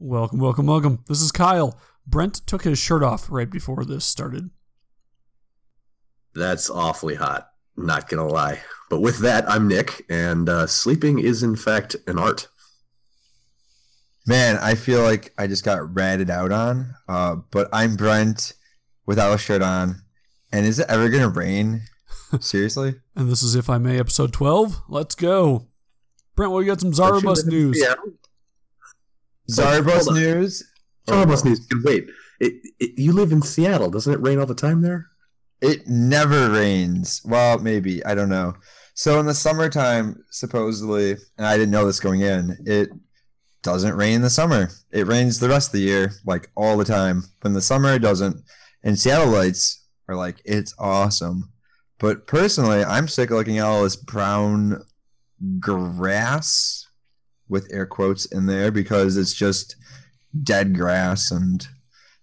Welcome, welcome, welcome. This is Kyle. Brent took his shirt off right before this started. That's awfully hot. Not gonna lie. But with that, I'm Nick, and uh, sleeping is in fact an art. Man, I feel like I just got ratted out on. Uh, but I'm Brent without a shirt on. And is it ever gonna rain? Seriously? And this is If I May, episode 12. Let's go. Brent, we got some Zara Bus news. Yeah. Zara Bus hold on. news. Zara Bus oh. news. Wait, it, it, you live in Seattle. Doesn't it rain all the time there? It never rains. Well, maybe. I don't know. So in the summertime, supposedly, and I didn't know this going in, it doesn't rain in the summer. It rains the rest of the year, like all the time. But in the summer, it doesn't. And Seattleites are like, it's awesome. But personally, I'm sick of looking at all this brown grass with air quotes in there because it's just dead grass and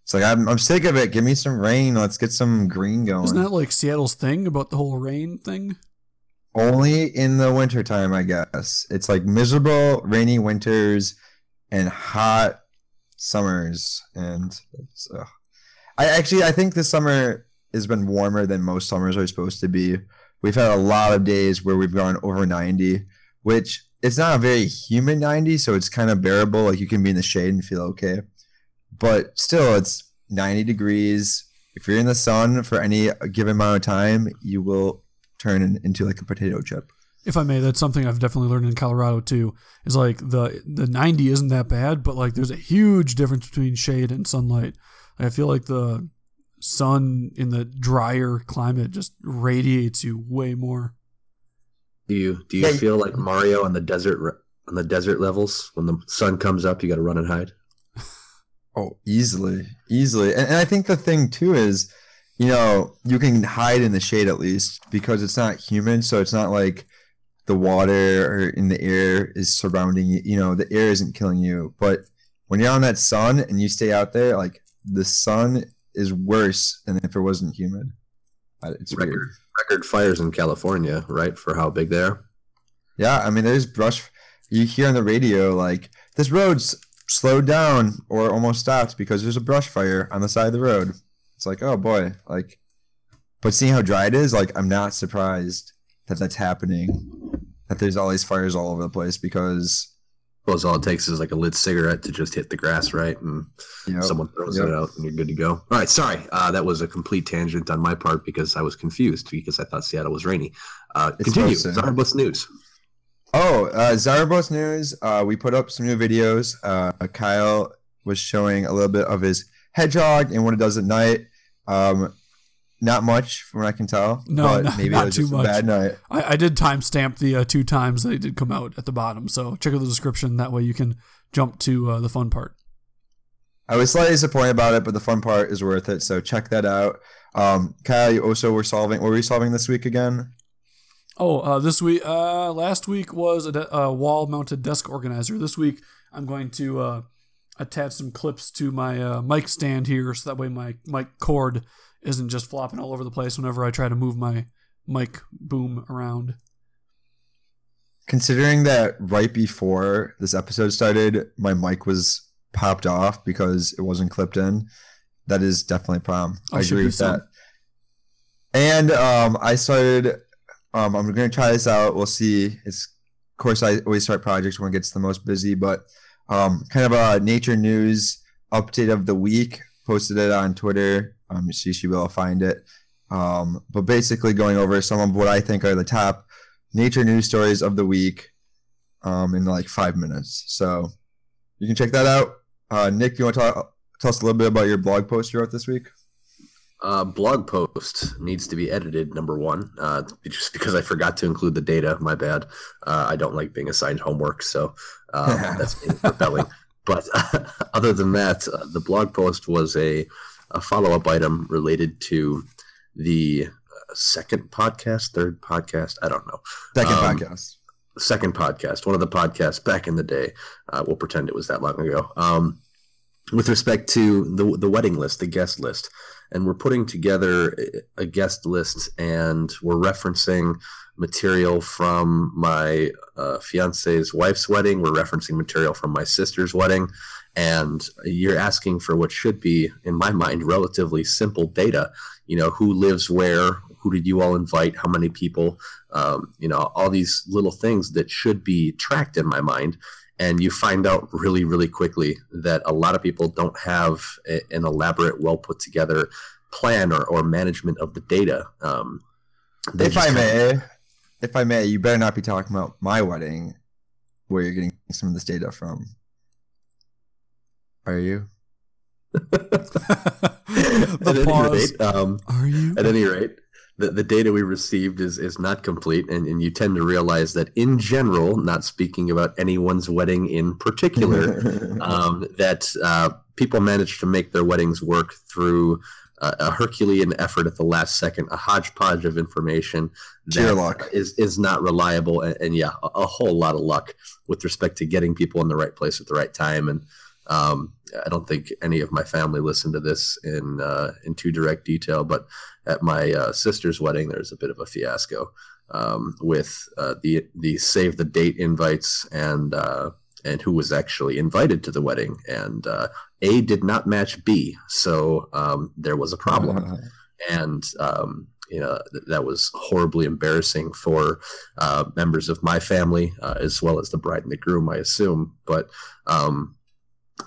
it's like I'm, I'm sick of it. Give me some rain. Let's get some green going. Isn't that like Seattle's thing about the whole rain thing? Only in the wintertime, I guess. It's like miserable, rainy winters and hot summers. And ugh. I actually, I think this summer has been warmer than most summers are supposed to be. We've had a lot of days where we've gone over 90, which it's not a very humid 90, so it's kind of bearable. Like you can be in the shade and feel okay. But still, it's 90 degrees. If you're in the sun for any given amount of time, you will turn in- into like a potato chip. If I may, that's something I've definitely learned in Colorado too. Is like the the 90 isn't that bad, but like there's a huge difference between shade and sunlight. I feel like the sun in the drier climate just radiates you way more. Do you do you Yeah, feel like Mario on the desert on the desert levels when the sun comes up? You got to run and hide. Oh, easily, easily. And, and I think the thing too is, you know, you can hide in the shade at least because it's not humid, so it's not like the water or in the air is surrounding you. You know, the air isn't killing you. But when you're on that sun and you stay out there, like the sun is worse than if it wasn't humid. It's weird. Record fires in California, right? For how big they are. Yeah, I mean, there's brush. You hear on the radio like this road's slowed down or almost stopped because there's a brush fire on the side of the road. It's like, oh boy, like. But seeing how dry it is, like, I'm not surprised that that's happening. That there's all these fires all over the place because Suppose all it takes is like a lit cigarette to just hit the grass, right? And know someone throws Yep. it out, and you're good to go. All right, sorry, uh, that was a complete tangent on my part because I was confused because I thought Seattle was rainy. Uh, continue. supposed to. Zara Bus news. Oh, uh, Zarabos News. Uh, we put up some new videos. Uh, Kyle was showing a little bit of his hedgehog and what it does at night. Um, not much from what I can tell. No, maybe not it was too just much. a bad night. I, I did timestamp the uh, two times they did come out at the bottom, so check out the description. That way you can jump to uh, the fun part. I was slightly disappointed about it, but the fun part is worth it. So check that out. Um, Kyle, you also were solving. What were you solving this week again? Oh, uh, this week, uh, last week was a, de- a wall-mounted desk organizer. This week, I'm going to uh, attach some clips to my uh, mic stand here, so that way my mic cord isn't just flopping all over the place whenever I try to move my mic boom around. Considering that right before this episode started, my mic was popped off because it wasn't clipped in. That is definitely a problem. I'll I agree with some. that. And um, I started. Um, I'm going to try this out. We'll see. It's of course I always start projects when it gets the most busy, but um, kind of a nature news update of the week. Posted it on Twitter. Um, so you should be able to find it. Um, but basically going over some of what I think are the top nature news stories of the week um, in like five minutes. So you can check that out. Uh, Nick, you want to talk, tell us a little bit about your blog post you wrote this week? Uh, blog post needs to be edited. Number one, uh, just because I forgot to include the data. My bad. Uh, I don't like being assigned homework, so um, that's rebelling. But other than that, uh, the blog post was a, a follow up item related to the uh, second podcast, third podcast. I don't know. Second Um, podcast. second podcast, one of the podcasts back in the day. Uh, we'll pretend it was that long ago. Um, with respect to the the wedding list, the guest list, and we're putting together a- a guest list, and we're referencing material from my uh, fiance's wife's wedding. We're referencing material from my sister's wedding, and you're asking for what should be, in my mind, relatively simple data. You know, who lives where, who did you all invite, how many people, um, you know, all these little things that should be tracked in my mind. And you find out really, really quickly that a lot of people don't have a, an elaborate, well put together plan or, or management of the data. Um, if I may, of... if I may, you better not be talking about my wedding, where you're getting some of this data from. Are you? at any rate, um, Are you? At any rate, the, the data we received is, is not complete, and, and you tend to realize that in general, not speaking about anyone's wedding in particular, um, that uh, people manage to make their weddings work through a Herculean effort at the last second, a hodgepodge of information that luck. is is not reliable, and, and yeah, a, a, whole lot of luck with respect to getting people in the right place at the right time. And um, I don't think any of my family listened to this in uh, in too direct detail, but at my uh, sister's wedding, there's a bit of a fiasco um, with uh, the the save the date invites and uh, and who was actually invited to the wedding, and uh, A did not match B, so um, there was a problem, and um, you know th- that was horribly embarrassing for uh, members of my family as well as the bride and the groom, I assume, but um,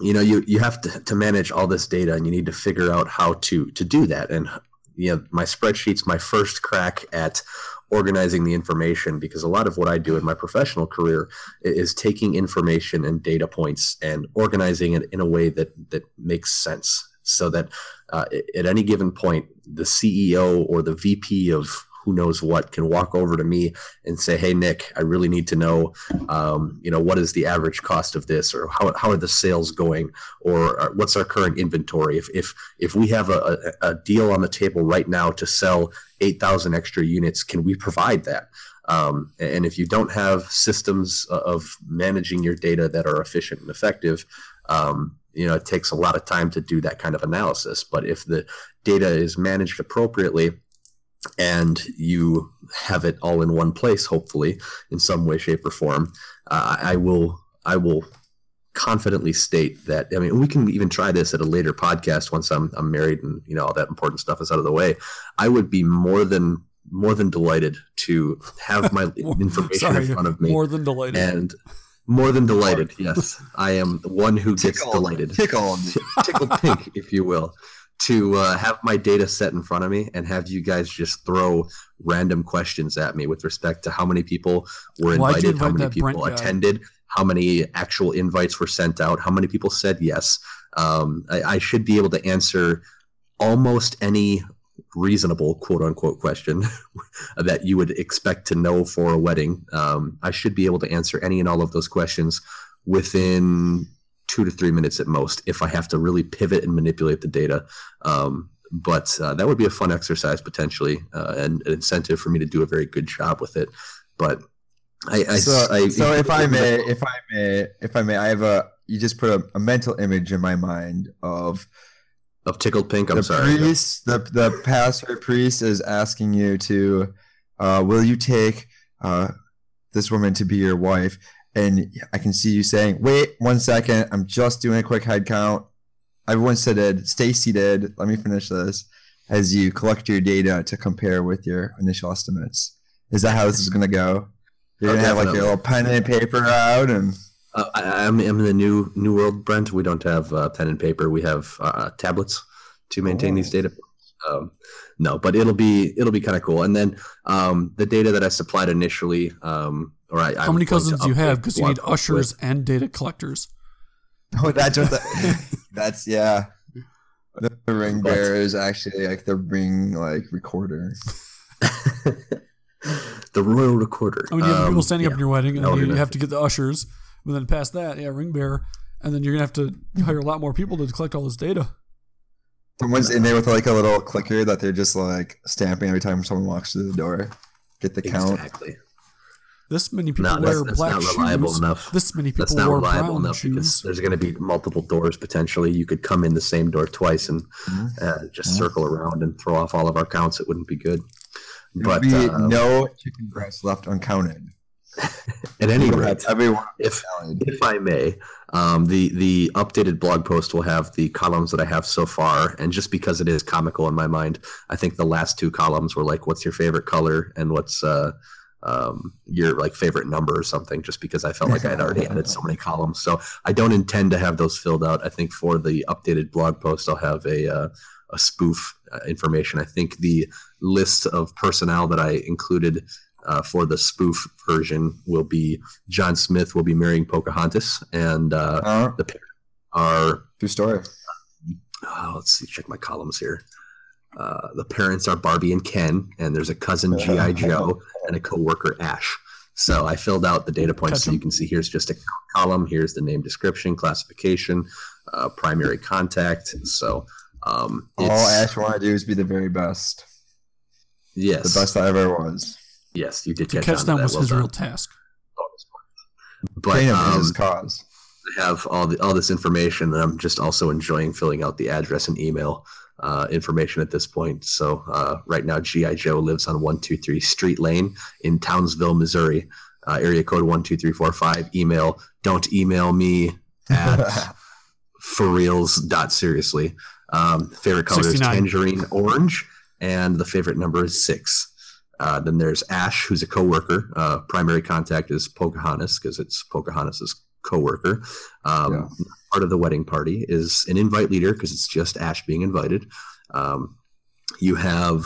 you know you you have to, to manage all this data and you need to figure out how to to do that. And you know my spreadsheet's my first crack at organizing the information because a lot of what I do in my professional career is taking information and data points and organizing it in a way that that makes sense so that uh, at any given point the CEO or the VP of who knows what can walk over to me and say, "Hey, Nick, I really need to know, um, you know, what is the average cost of this, or how, how are the sales going, or uh, what's our current inventory? If if if we have a, a, deal on the table right now to sell eight thousand extra units, can we provide that?" Um, and if you don't have systems of managing your data that are efficient and effective, um, you know, it takes a lot of time to do that kind of analysis. But if the data is managed appropriately, and you have it all in one place, hopefully, in some way, shape, or form, uh, I will I will confidently state that I mean we can even try this at a later podcast once I'm I'm married and you know all that important stuff is out of the way. I would be more than more than delighted to have my information Sorry, in front of me. More than delighted. And more than delighted, yes. I am the one who gets delighted. Tickled. Tickled pink, if you will to uh, have my data set in front of me and have you guys just throw random questions at me with respect to how many people were invited, how many people attended, how many actual invites were sent out, how many people said yes. Um, I, I, should be able to answer almost any reasonable quote unquote question that you would expect to know for a wedding. Um, I should be able to answer any and all of those questions within two to three minutes at most if I have to really pivot and manipulate the data. Um, but uh, that would be a fun exercise potentially uh, and an incentive for me to do a very good job with it. But I, I so, I, so if I may, if I may, if I may, I have a you just put a, a mental image in my mind of of tickled pink. I'm the sorry. Priest, the the pastor priest is asking you to, uh, will you take uh, this woman to be your wife? And I can see you saying, "Wait one second, I'm just doing a quick head count." Everyone seated, stay seated. Let me finish this. As you collect your data to compare with your initial estimates, is that how this is going to go? You're oh, gonna have like your little pen and paper out, and uh, I, am I'm in the new new world, Brent. We don't have uh, pen and paper. We have uh, tablets to maintain oh. these data. Um, no, but it'll be it'll be kind of cool. And then um, the data that I supplied initially, um, or I, how many cousins do you have? Because you need ushers with. and data collectors. Oh, that's what the, that's yeah. The ring bearer is actually like the ring like recorder. the royal recorder. I mean, you have um, people standing yeah. up in your wedding, and you, you have to get the ushers. And then past that, yeah, ring bearer, and then you're gonna have to hire a lot more people to collect all this data. Someone's in there with like a little clicker that they're just like stamping every time someone walks through the door. Get the count. Exactly. This many people no, wear that's, black that's not reliable shoes. Enough. This many people that's not wear reliable brown enough shoes. because there's going to be multiple doors potentially. You could come in the same door twice and mm-hmm. uh, just mm-hmm. circle around and throw off all of our counts. It wouldn't be good. There'd but be uh, no chicken breasts left uncounted. At any rate, everyone if if I may, Um, the the updated blog post will have the columns that I have so far, and just because it is comical in my mind, I think the last two columns were like, "What's your favorite color?" and "What's uh, um, your like favorite number or something?" Just because I felt like I had already added so many columns, so I don't intend to have those filled out. I think for the updated blog post, I'll have a uh, a spoof uh, information. I think the list of personnel that I included uh, for the spoof version will be John Smith will be marrying Pocahontas, and uh, Uh, the pair are true story. oh, let's see, check my columns here. Uh, the parents are Barbie and Ken, and there's a cousin GI Joe and a coworker Ash. So I filled out the data points, Catch so 'em. you can see here's just a column. Here's the name, description, classification, uh, primary contact. So um, All Ash want to do is be the very best. yes, The best I ever was. yes, you did To catch, catch them that. was Well his done. real task. But Train him is um, his cause. I have all the all this information, and I'm just also enjoying filling out the address and email uh, information at this point. So uh, right now, GI Joe lives on one two three Street Lane in Townsville, Missouri. Uh, area code one two three four five. Email. Don't email me at for reals. Dot seriously. Um, favorite color is tangerine orange, and the favorite number is six. Uh, then there's Ash, who's a coworker. Uh, primary contact is Pocahontas because it's Pocahontas's coworker. Um, Yeah. Part of the wedding party is an invite leader because it's just Ash being invited. Um, you have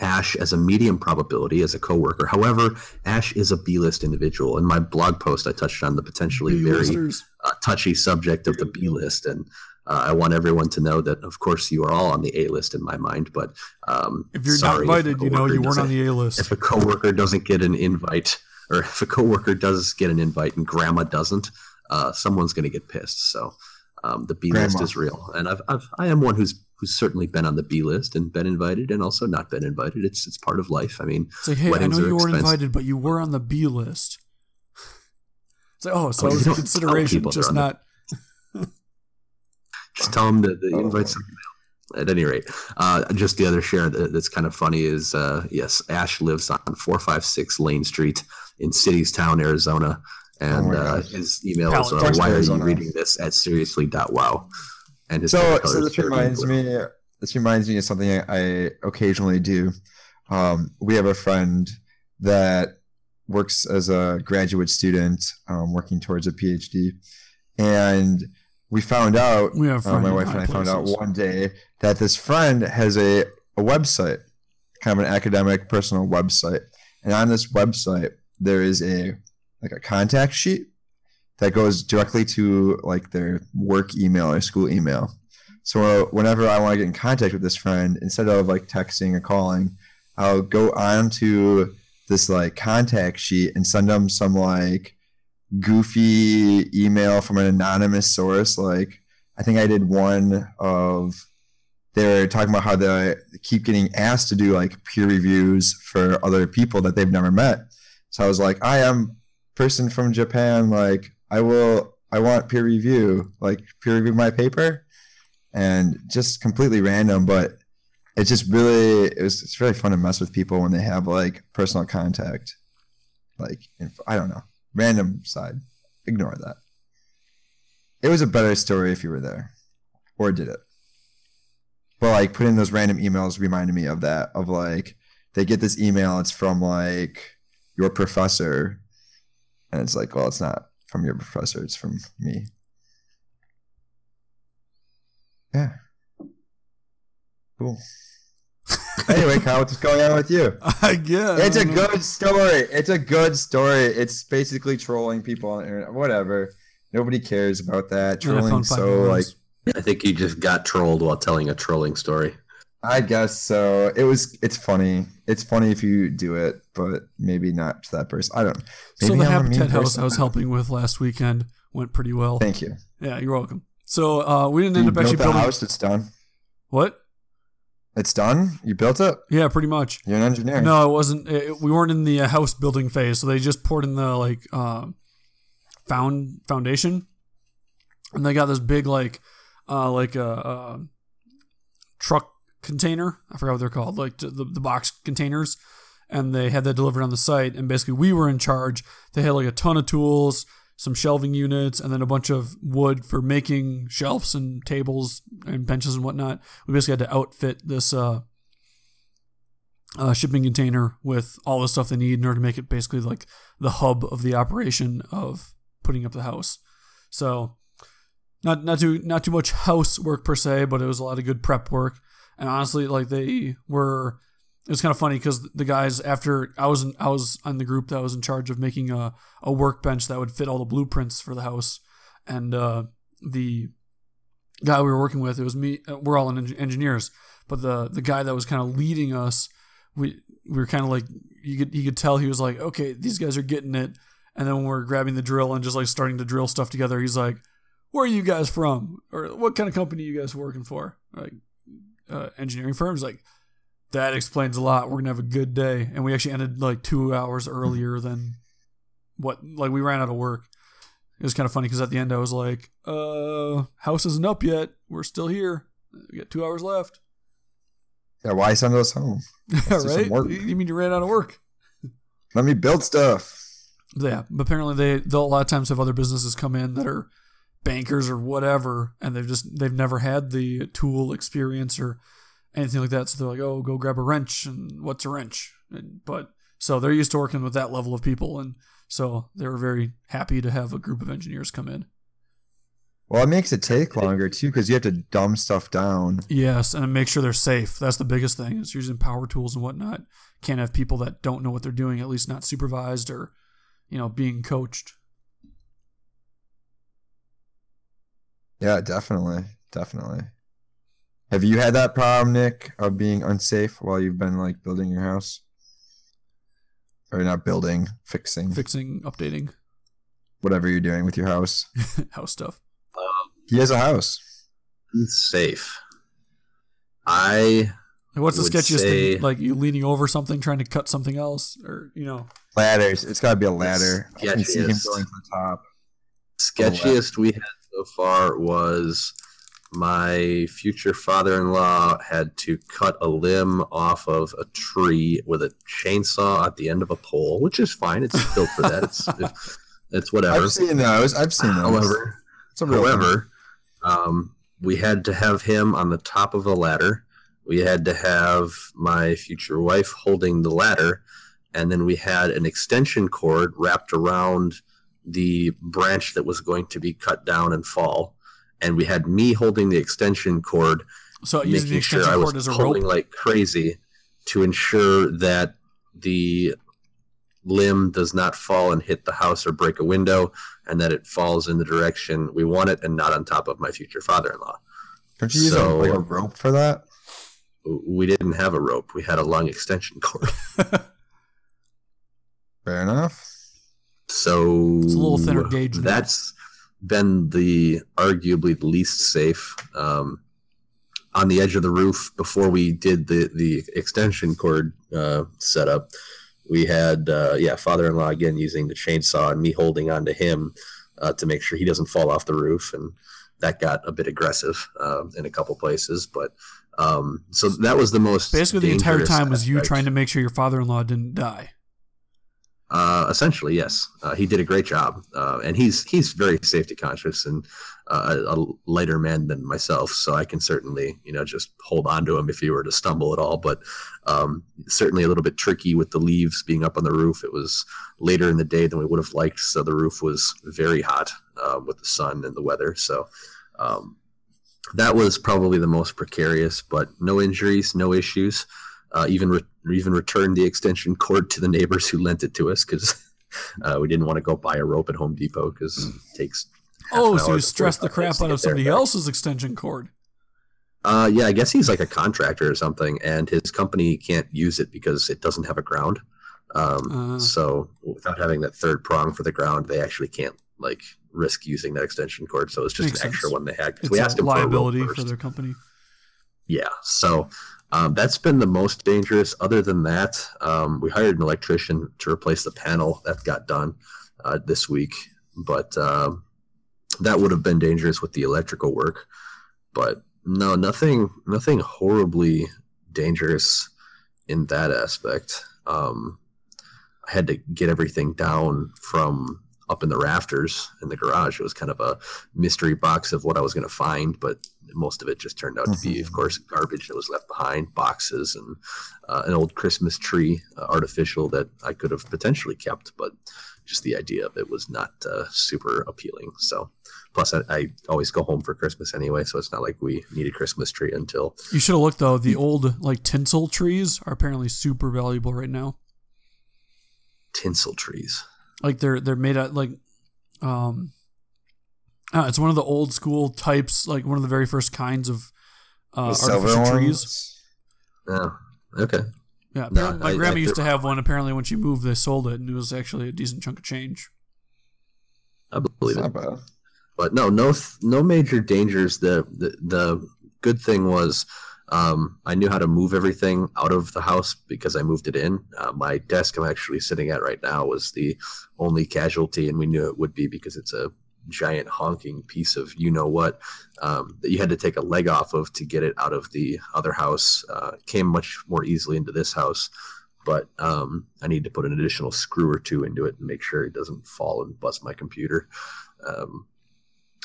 Ash as a medium probability as a coworker. However, Ash is a B-list individual. In my blog post, I touched on the potentially very B-listers. uh, touchy subject of the B list, and uh, I want everyone to know that, of course, you are all on the A list in my mind. But um, If you're sorry not invited, you know you weren't on the A list. If a coworker doesn't get an invite, or if a coworker does get an invite and Grandma doesn't, uh, someone's going to get pissed. So um, the B list is real, and I've, I've I am one who's who's certainly been on the B list and been invited, and also not been invited. It's it's part of life. I mean, It's like, hey, I know are you weren't invited, but you were on the B list. It's like, oh, so Oh, it was a consideration, just on the- not. Just tell them that the Oh. invite something. At any rate, uh, just the other share that, that's kind of funny is uh, yes, Ash lives on four five six Lane Street in Town, Arizona, and Oh uh, his email is uh, why are you reading this at seriously.wow. And his So, so this reminds me. This reminds me of something I, I occasionally do. Um, we have a friend that works as a graduate student, um, working towards a PhD, and we found out. We have Uh, my wife and I found out one day that this friend has a, a website, kind of an academic personal website, and on this website there is a like a contact sheet that goes directly to like their work email or school email. So whenever I want to get in contact with this friend, instead of like texting or calling, I'll go on to this like contact sheet and send them some like goofy email from an anonymous source. Like I think I did one of they were talking about how they keep getting asked to do like peer reviews for other people that they've never met. So I was like, I am person from Japan. Like I will, I want peer review, like peer review my paper, and just completely random. But it's just really, it was, it's really fun to mess with people when they have like personal contact. Like I don't know, random side. Ignore that. It was a better story if you were there, or did it? But like putting those random emails reminded me of that. Of like they get this email, it's from like your professor, and it's like, well, it's not from your professor, it's from me. Yeah. Cool. anyway, Kyle, what's going on with you? I guess It's a good story. It's a good story. It's basically trolling people on the internet. Whatever. Nobody cares about that. Trolling so like. I think you just got trolled while telling a trolling story. I guess so. It was it's funny. It's funny if you do it, but maybe not to that person. I don't So maybe the I'm Habitat house. I was helping with last weekend went pretty well. Thank you. Yeah, you're welcome. So uh, we didn't You end up built actually the building. house, it's done. What? It's done? You built it? Yeah, pretty much. You're an engineer. No, it wasn't. It, we weren't in the uh, house building phase, so they just poured in the like uh, found foundation, and they got this big like uh, like a, uh truck container. I forgot what they're called, like the the box containers, and they had that delivered on the site. And basically, we were in charge. They had like a ton of tools, some shelving units, and then a bunch of wood for making shelves and tables and benches and whatnot. We basically had to outfit this uh, uh, shipping container with all the stuff they need in order to make it basically like the hub of the operation of putting up the house. So not not too not too much housework per se, but it was a lot of good prep work. And honestly, like they were, it was kind of funny because the guys after I was in, I was on the group that was in charge of making a a workbench that would fit all the blueprints for the house, and uh, the guy we were working with it was me. uh, We're all en- engineers, but the the guy that was kind of leading us, we we were kind of like you could you could tell he was like, okay, these guys are getting it. And then when we're grabbing the drill and just like starting to drill stuff together, he's like, "Where are you guys from? Or what kind of company you guys working for?" Like uh, engineering firms. Like that explains a lot. We're gonna have a good day, and we actually ended like two hours earlier than what. Like we ran out of work. It was kind of funny because at the end I was like, "Uh, house isn't up yet. We're still here. We got two hours left." Yeah, why send us home? right? You mean you ran out of work? Let me build stuff. Yeah, but apparently they they'll a lot of times have other businesses come in that are bankers or whatever, and they've just they've never had the tool experience or anything like that. So they're like, oh, go grab a wrench, and what's a wrench? And, but so they're used to working with that level of people, and so they were very happy to have a group of engineers come in. Well, it makes it take longer too because you have to dumb stuff down. Yes, and make sure they're safe. That's the biggest thing is using power tools and whatnot. Can't have people that don't know what they're doing, at least not supervised or, you know, being coached. Yeah, definitely, definitely. Have you had that problem, Nick, of being unsafe while you've been like building your house, or not building, fixing, Fixing, updating whatever you're doing with your house? house stuff. Um, he has a house. Safe. I Like, what's the sketchiest say- thing? Like you leaning over something, trying to cut something else, or you know, Ladders. It's got to be a ladder. I can see him going to the top. sketchiest we had so far was my future father-in-law had to cut a limb off of a tree with a chainsaw at the end of a pole, which is fine. It's built for that. It's it's, it's whatever. I've seen those. I've seen those. However, It's a real thing. However, um, we had to have him on the top of a ladder. We had to have my future wife holding the ladder, and then we had an extension cord wrapped around the branch that was going to be cut down and fall. And we had me holding the extension cord, so using the making sure extension I was as a pulling rope. like crazy to ensure that the limb does not fall and hit the house or break a window, and that it falls in the direction we want it and not on top of my future father-in-law. Don't you use So- a, like a rope for that? We didn't have a rope; we had a long extension cord. Fair enough. So It's a little thinner gauge That's been the arguably the least safe. Um, on the edge of the roof, before we did the the extension cord uh, setup, we had uh, yeah father-in-law again using the chainsaw and me holding onto him uh, to make sure he doesn't fall off the roof, and that got a bit aggressive uh, in a couple places. But um, so that was the most Basically, the entire time was you trying to make sure your father-in-law didn't die. Uh, essentially, yes. Uh, he did a great job, uh, and he's he's very safety conscious and uh, a, a lighter man than myself. So I can certainly, you know, just hold on to him if he were to stumble at all. But um, certainly a little bit tricky with the leaves being up on the roof. It was later in the day than we would have liked, so the roof was very hot uh, with the sun and the weather. So um, that was probably the most precarious. But no injuries, no issues uh, even re- even returned the extension cord to the neighbors who lent it to us because uh, we didn't want to go buy a rope at Home Depot because it takes. half Oh, an so hour you stressed the crap out of somebody back. else's extension cord. Uh, yeah, I guess he's like a contractor or something, and his company can't use it because it doesn't have a ground. Um, Uh. so without having that third prong for the ground, they actually can't like risk using that extension cord. So it's just Makes an extra sense. one they had because It's we a asked him liability for, a for their company. Yeah, so um, that's been the most dangerous. Other than that, um, we hired an electrician to replace the panel. That got done uh, this week, but um, that would have been dangerous with the electrical work. But no, nothing, nothing horribly dangerous in that aspect. Um, I had to get everything down from up in the rafters in the garage. It was kind of a mystery box of what I was going to find, but most of it just turned out to be, of course, garbage that was left behind, boxes and uh, an old Christmas tree, uh, artificial that I could have potentially kept, but just the idea of it was not uh, super appealing. So, plus I, I, always go home for Christmas anyway, so it's not like we need a Christmas tree until. You should have looked though. The old like tinsel trees are apparently super valuable right now. Tinsel trees. Like they're they're made out like, um, uh, it's one of the old school types, like one of the very first kinds of uh, artificial trees. Oh, okay. Yeah, no, my I, grandma I, used to have one. Apparently, when she moved, they sold it, and it was actually a decent chunk of change. I believe it. Bad. But no, no, no major dangers. The the, the good thing was um, I knew how to move everything out of the house because I moved it in. Uh, my desk I'm actually sitting at right now was the only casualty, and we knew it would be because it's a giant honking piece of you know what um, that you had to take a leg off of to get it out of the other house. Uh, came much more easily into this house, but um, I need to put an additional screw or two into it and make sure it doesn't fall and bust my computer. Um,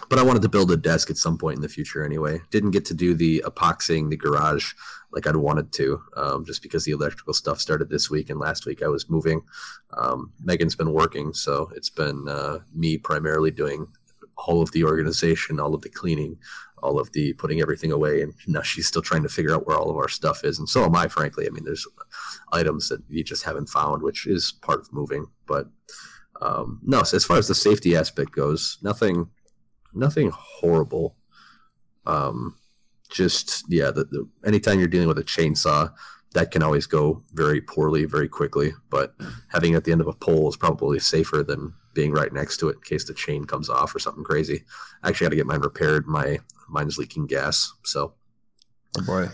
but I wanted to build a desk at some point in the future anyway. Didn't get to do the epoxying the garage like I'd wanted to, um, just because the electrical stuff started this week and last week I was moving. Um, Megan's been working, so it's been uh, me primarily doing all of the organization, all of the cleaning, all of the putting everything away. And now she's still trying to figure out where all of our stuff is. And so am I, frankly. I mean, there's items that you just haven't found, which is part of moving. But um, no, so as far as the safety aspect goes, nothing, nothing horrible. Um, just yeah, the, the, anytime you're dealing with a chainsaw, that can always go very poorly, very quickly. But having it at the end of a pole is probably safer than being right next to it in case the chain comes off or something crazy. I actually got to get mine repaired. My mine's leaking gas. So, oh boy.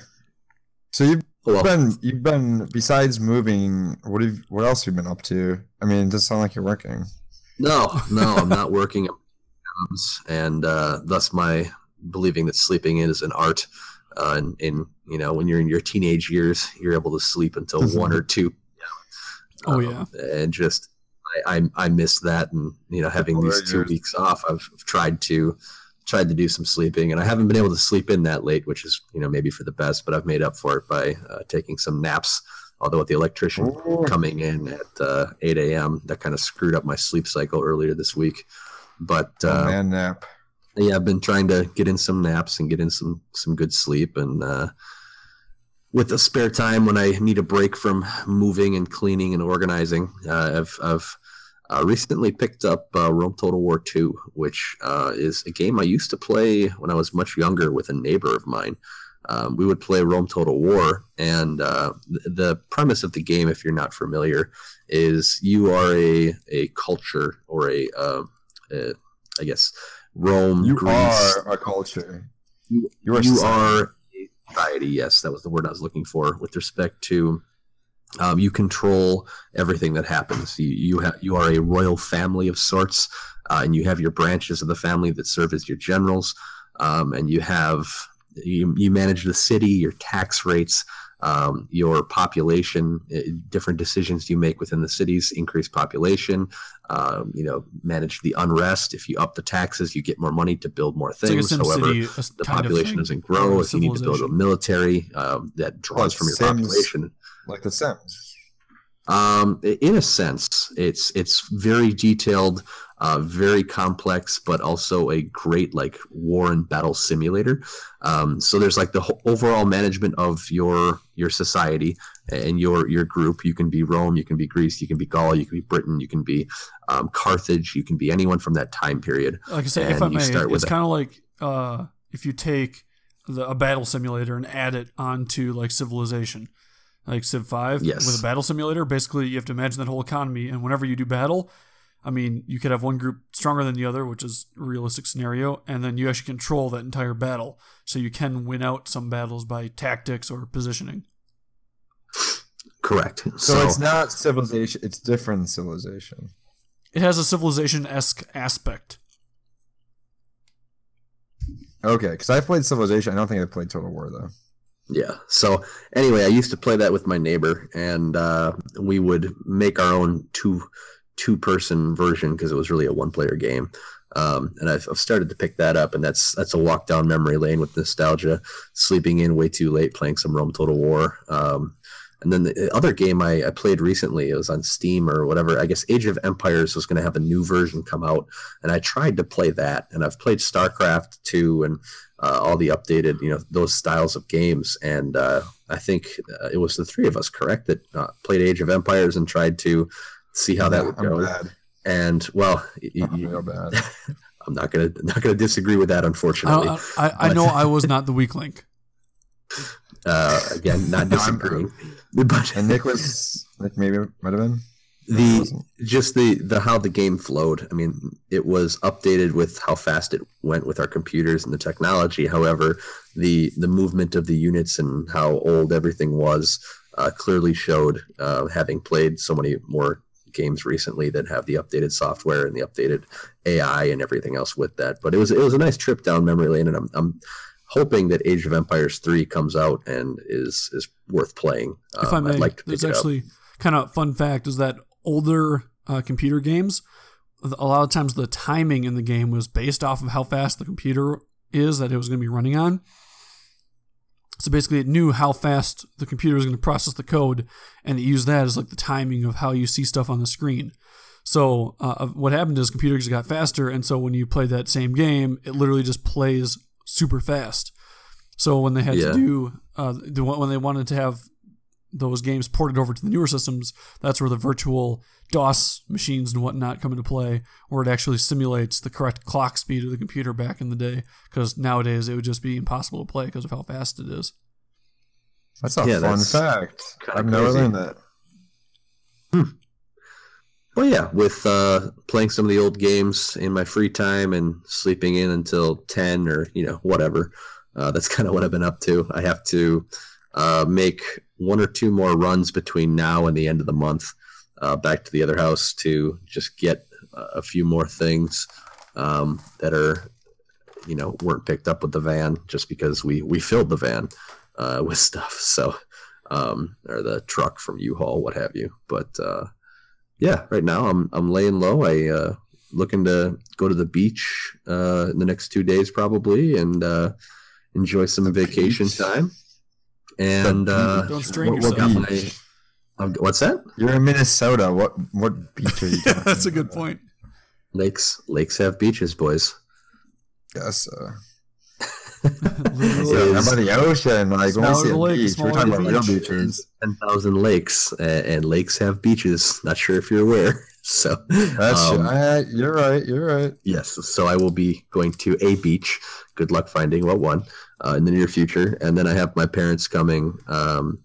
So you've well, been you've been besides moving. What have what else have you been up to? I mean, it doesn't sound like you're working. No, no, I'm not working. And uh, thus my believing that sleeping is an art. Uh, and, and, you know, when you're in your teenage years, you're able to sleep until mm-hmm. one or two. oh yeah, um, and just I, I, I miss that, and you know, having these two weeks off, I've, I've tried to tried to do some sleeping, and I haven't been able to sleep in that late, which is you know maybe for the best, but I've made up for it by uh, taking some naps. Although with the electrician Ooh. coming in at uh, 8 a.m., that kind of screwed up my sleep cycle earlier this week. But uh, oh, man, nap yeah, I've been trying to get in some naps and get in some some good sleep, and uh, with the spare time when I need a break from moving and cleaning and organizing, uh, I've I've uh, recently picked up uh, Rome Total War Two, which uh, is a game I used to play when I was much younger with a neighbor of mine. Um, we would play Rome Total War, and uh, the premise of the game, if you're not familiar, is you are a a culture or a, uh, I guess Rome, you Greece. are a culture. You, you, are, you are a society. Yes, that was the word I was looking for. With respect to, um, you control everything that happens. You you have you are a royal family of sorts, uh, and you have your branches of the family that serve as your generals, um, and you have you, you manage the city, your tax rates, um, your population, uh, different decisions you make within the cities increase population. Um, you know, manage the unrest. If you up the taxes, you get more money to build more things. Like However, City, the population doesn't grow. If you need to build a military um, that draws from your Sims, population, like the Sims. Um, in a sense, it's it's very detailed uh, very complex, but also a great like war and battle simulator. Um, so there's like the overall management of your your society and your your group. You can be Rome, you can be Greece, you can be Gaul, you can be Britain, you can be um, Carthage, you can be anyone from that time period. Like I say, if I may, it's kind of like uh, if you take the, a battle simulator and add it onto like civilization like Civ 5 yes. with a battle simulator. Basically, you have to imagine that whole economy, and whenever you do battle, I mean, you could have one group stronger than the other, which is a realistic scenario, and then you actually control that entire battle. So you can win out some battles by tactics or positioning. Correct. So, so it's not civilization, it's different civilization. It has a civilization esque aspect. Okay, because I've played Civilization. I don't think I've played Total War though. Yeah. So anyway, I used to play that with my neighbor, and uh, we would make our own two two person version because it was really a one player game. Um, and I've, I've, started to pick that up, and that's that's a walk down memory lane with nostalgia. Sleeping in way too late, playing some Rome Total War. Um, and then the other game I, I, played recently, it was on Steam or whatever. I guess Age of Empires was going to have a new version come out, and I tried to play that. And I've played StarCraft 2 and uh, all the updated, you know, those styles of games. And uh, I think uh, it was the three of us, correct, that uh, played Age of Empires and tried to see how that would go. Bad. And well, you, bad. I'm not gonna not gonna disagree with that, unfortunately. I, I, I know I was not the weak link. Uh, again, not disagreeing. but and Nick was Nick maybe might have been the just the the how the game flowed. I mean, it was updated with how fast it went with our computers and the technology. However, the the movement of the units and how old everything was uh, clearly showed. Uh, having played so many more games recently that have the updated software and the updated AI and everything else with that. But it was it was a nice trip down memory lane, and I'm, I'm hoping that Age of Empires three comes out and is is worth playing. If um, I may, like there's actually kind of fun fact is that older uh, computer games, a lot of times the timing in the game was based off of how fast the computer is that it was going to be running on. So basically, it knew how fast the computer was going to process the code, and it used that as like the timing of how you see stuff on the screen. So uh, what happened is computers got faster, and so when you play that same game, it literally just plays super fast. So when they had yeah. to do uh, when they wanted to have those games ported over to the newer systems, that's where the virtual DOS machines and whatnot come into play, where it actually simulates the correct clock speed of the computer back in the day. Because nowadays it would just be impossible to play because of how fast it is. That's a yeah, fun fact. I've never learned that. Hmm. Well, yeah, with uh, playing some of the old games in my free time and sleeping in until ten or you know whatever. Uh, that's kind of what I've been up to. I have to uh, make one or two more runs between now and the end of the month uh, back to the other house to just get a few more things um, that are you know weren't picked up with the van just because we we filled the van uh, with stuff. So um, or the truck from U-Haul, what have you. But uh, yeah, right now I'm I'm laying low. I uh, looking to go to the beach uh, in the next two days probably and uh, enjoy some vacation time. And uh, don't strain what, yourself. What my, um, what's that? You're in Minnesota. What what beach are you? yeah, that's a good point. Lakes lakes have beaches, boys. Yes. Uh, yeah, how about the ocean? Like, when we see a lake, beach, we're talking about real beaches. 10,000 lakes, and, and, lakes have beaches. Not sure if you're aware. So, That's, um, you're right. You're right. Yes. So, I will be going to a beach. Good luck finding what one uh, in the near future. And then I have my parents coming um,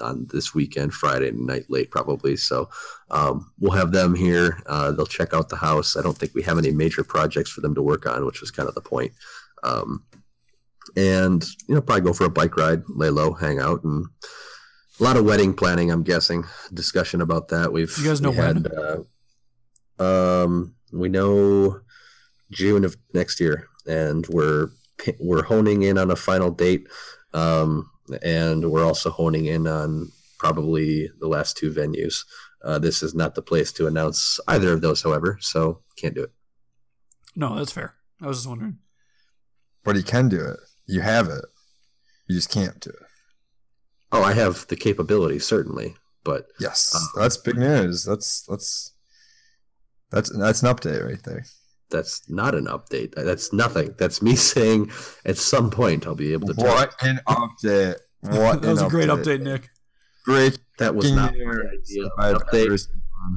on this weekend, Friday night late, probably. So, um, we'll have them here. Uh, they'll check out the house. I don't think we have any major projects for them to work on, which was kind of the point. Um, and you know probably go for a bike ride, lay low, hang out, and a lot of wedding planning. I'm guessing discussion about that. We've you guys know when? uh, um, we know June of next year, and we're we're honing in on a final date, um, and we're also honing in on probably the last two venues. Uh, this is not the place to announce either of those, however, so can't do it. No, that's fair. I was just wondering. But he can do it. You have it. You just can't do it. Oh, I have the capability, certainly, but yes, uh, that's big news. That's that's that's that's an update right there. That's not an update. That's nothing. That's me saying at some point I'll be able to. What an update! What that was a great update, Nick. Great. That was not my idea. Update.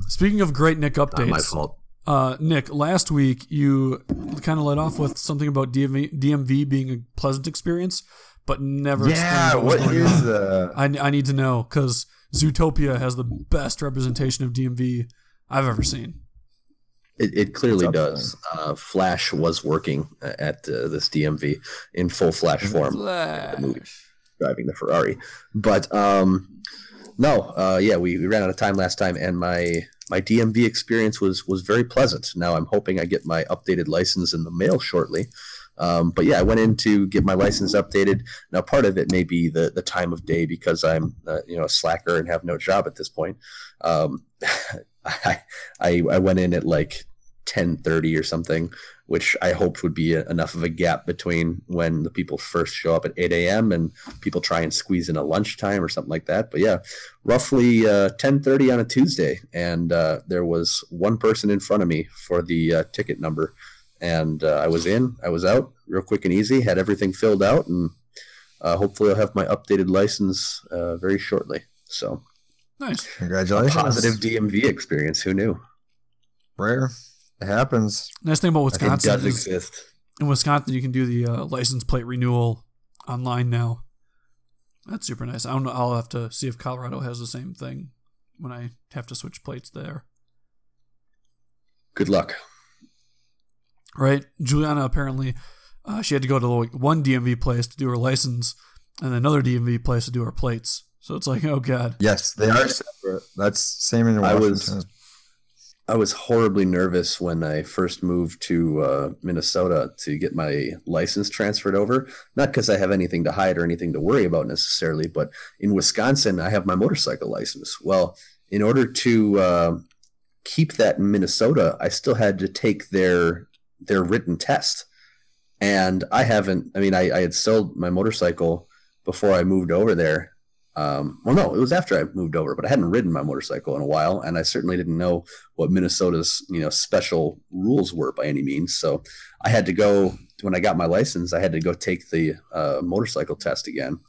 Speaking of great Nick updates, not my fault. Uh, Nick, last week you kind of led off with something about DMV, DMV being a pleasant experience, but never. Yeah, what, what is the? I, I need to know because Zootopia has the best representation of DMV I've ever seen. It, it clearly does. Uh, Flash was working at uh, this DMV in full Flash form. Flash. The driving the Ferrari, but um, no, uh, yeah, we, we ran out of time last time, and my my DMV experience was was very pleasant. Now I'm hoping I get my updated license in the mail shortly. Um, but yeah, I went in to get my license updated. Now, part of it may be the the time of day because I'm uh, you know a slacker and have no job at this point. Um, I, I I went in at like ten thirty or something, which I hoped would be a, enough of a gap between when the people first show up at eight a.m. and people try and squeeze in a lunchtime or something like that. But yeah, roughly uh, ten thirty on a Tuesday, and uh, there was one person in front of me for the uh, ticket number, and uh, I was in, I was out, real quick and easy, had everything filled out, and uh, hopefully I'll have my updated license uh, very shortly. So Nice. Congratulations. positive DMV experience. Who knew? Rare. It happens. Nice thing about It Wisconsin does is exist. in Wisconsin you can do the uh, license plate renewal online now. That's super nice. I don't know. I'll have to see if Colorado has the same thing when I have to switch plates there. Good luck. Right? Juliana apparently uh, she had to go to like one DMV place to do her license, and another DMV place to do her plates. So it's like, oh god. Yes, they are separate. That's same in I was- I was horribly nervous when I first moved to uh, Minnesota to get my license transferred over. Not because I have anything to hide or anything to worry about necessarily, but in Wisconsin, I have my motorcycle license. Well, in order to uh, keep that in Minnesota, I still had to take their their written test, and I haven't. I mean, I, I had sold my motorcycle before I moved over there. Um, well, no, it was after I moved over, but I hadn't ridden my motorcycle in a while, and I certainly didn't know what Minnesota's you know special rules were by any means. So I had to go when I got my license. I had to go take the uh, motorcycle test again,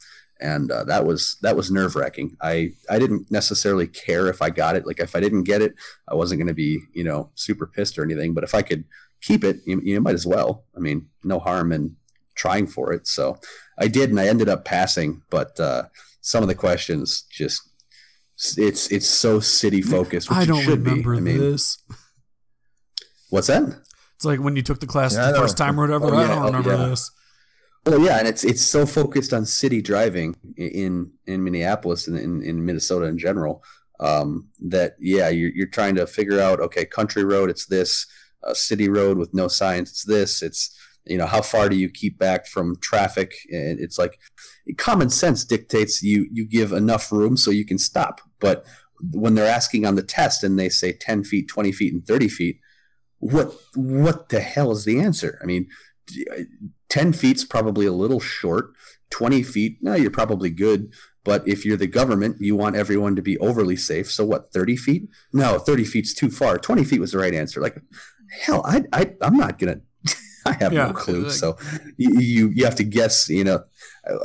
and uh, that was that was nerve wracking. I I didn't necessarily care if I got it. Like if I didn't get it, I wasn't going to be you know super pissed or anything. But if I could keep it, you, you might as well. I mean, no harm in trying for it. So I did, and I ended up passing. But uh, some of the questions just it's it's so city focused. I don't should remember be. I mean, this. what's that? It's like when you took the class Yeah, the first time or whatever. Oh, I yeah. don't Oh, remember yeah. this. Well, yeah, and it's it's so focused on city driving in in Minneapolis and in, in Minnesota in general um, that yeah, you're you're trying to figure out okay, country road, it's this, uh, city road with no signs, it's this, it's you know how far do you keep back from traffic? And it's like common sense dictates you you give enough room so you can stop, but when they're asking on the test and they say 10 feet 20 feet and 30 feet what what the hell is the answer? I mean 10 feet's probably a little short 20 feet no you're probably good. But if you're the government you want everyone to be overly safe. So what 30 feet? No 30 feet's too far. 20 feet was the right answer. Like hell i, I i'm not gonna i have Yeah, no clue like- so you, you you have to guess you know.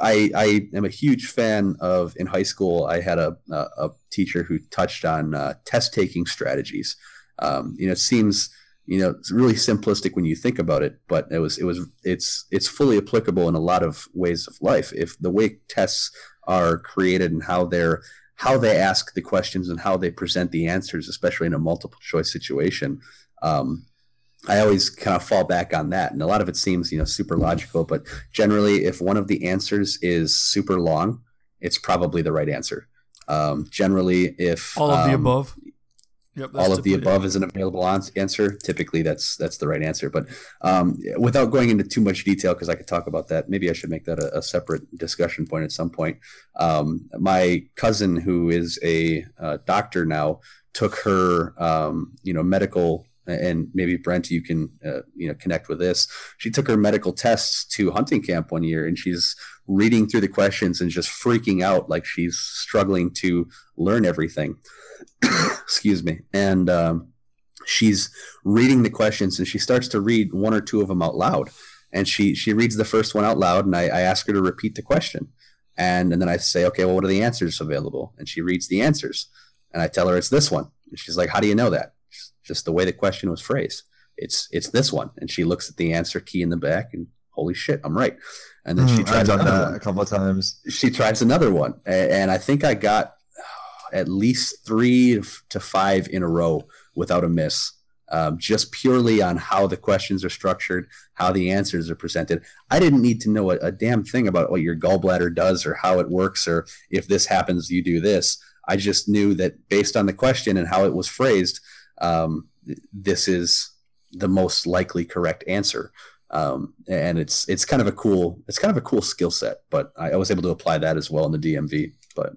I, I am a huge fan of in high school i had a, a, a teacher who touched on uh, test taking strategies. Um, you know it seems you know it's really simplistic when you think about it but it was it was it's it's fully applicable in a lot of ways of life. If the way tests are created and how they're how they ask the questions and how they present the answers especially in a multiple choice situation um, i always kind of fall back on that and a lot of it seems you know super logical but generally if one of the answers is super long it's probably the right answer um, generally if All of the um, above. Yep. all of the above is an available answer. Typically, that's that's the right answer. But um, without going into too much detail, because I could talk about that, maybe I should make that a, a separate discussion point at some point. Um, my cousin, who is a uh, doctor now, took her, um, you know, medical. And maybe Brent, you can uh, you know connect with this. She took her medical tests to hunting camp one year, and she's reading through the questions and just freaking out, like she's struggling to learn everything. excuse me. And um, she's reading the questions and she starts to read one or two of them out loud. And she she reads the first one out loud and i, I ask her to repeat the question. And, and then i say okay well what are the answers available? And she reads the answers and i tell her it's this one. And she's like how do you know that just the way the question was phrased. It's it's this one. And she looks at the answer key in the back and holy shit i'm right. And then she Mm, I've tries done another that one. a couple of times. she tries another one. And i think i got at least three to five in a row without a miss um, just purely on how the questions are structured how the answers are presented. I didn't need to know a, a damn thing about what your gallbladder does or how it works or if this happens you do this. I just knew that based on the question and how it was phrased um, this is the most likely correct answer um, and it's it's kind of a cool it's kind of a cool skill set but I, I was able to apply that as well in the dmv but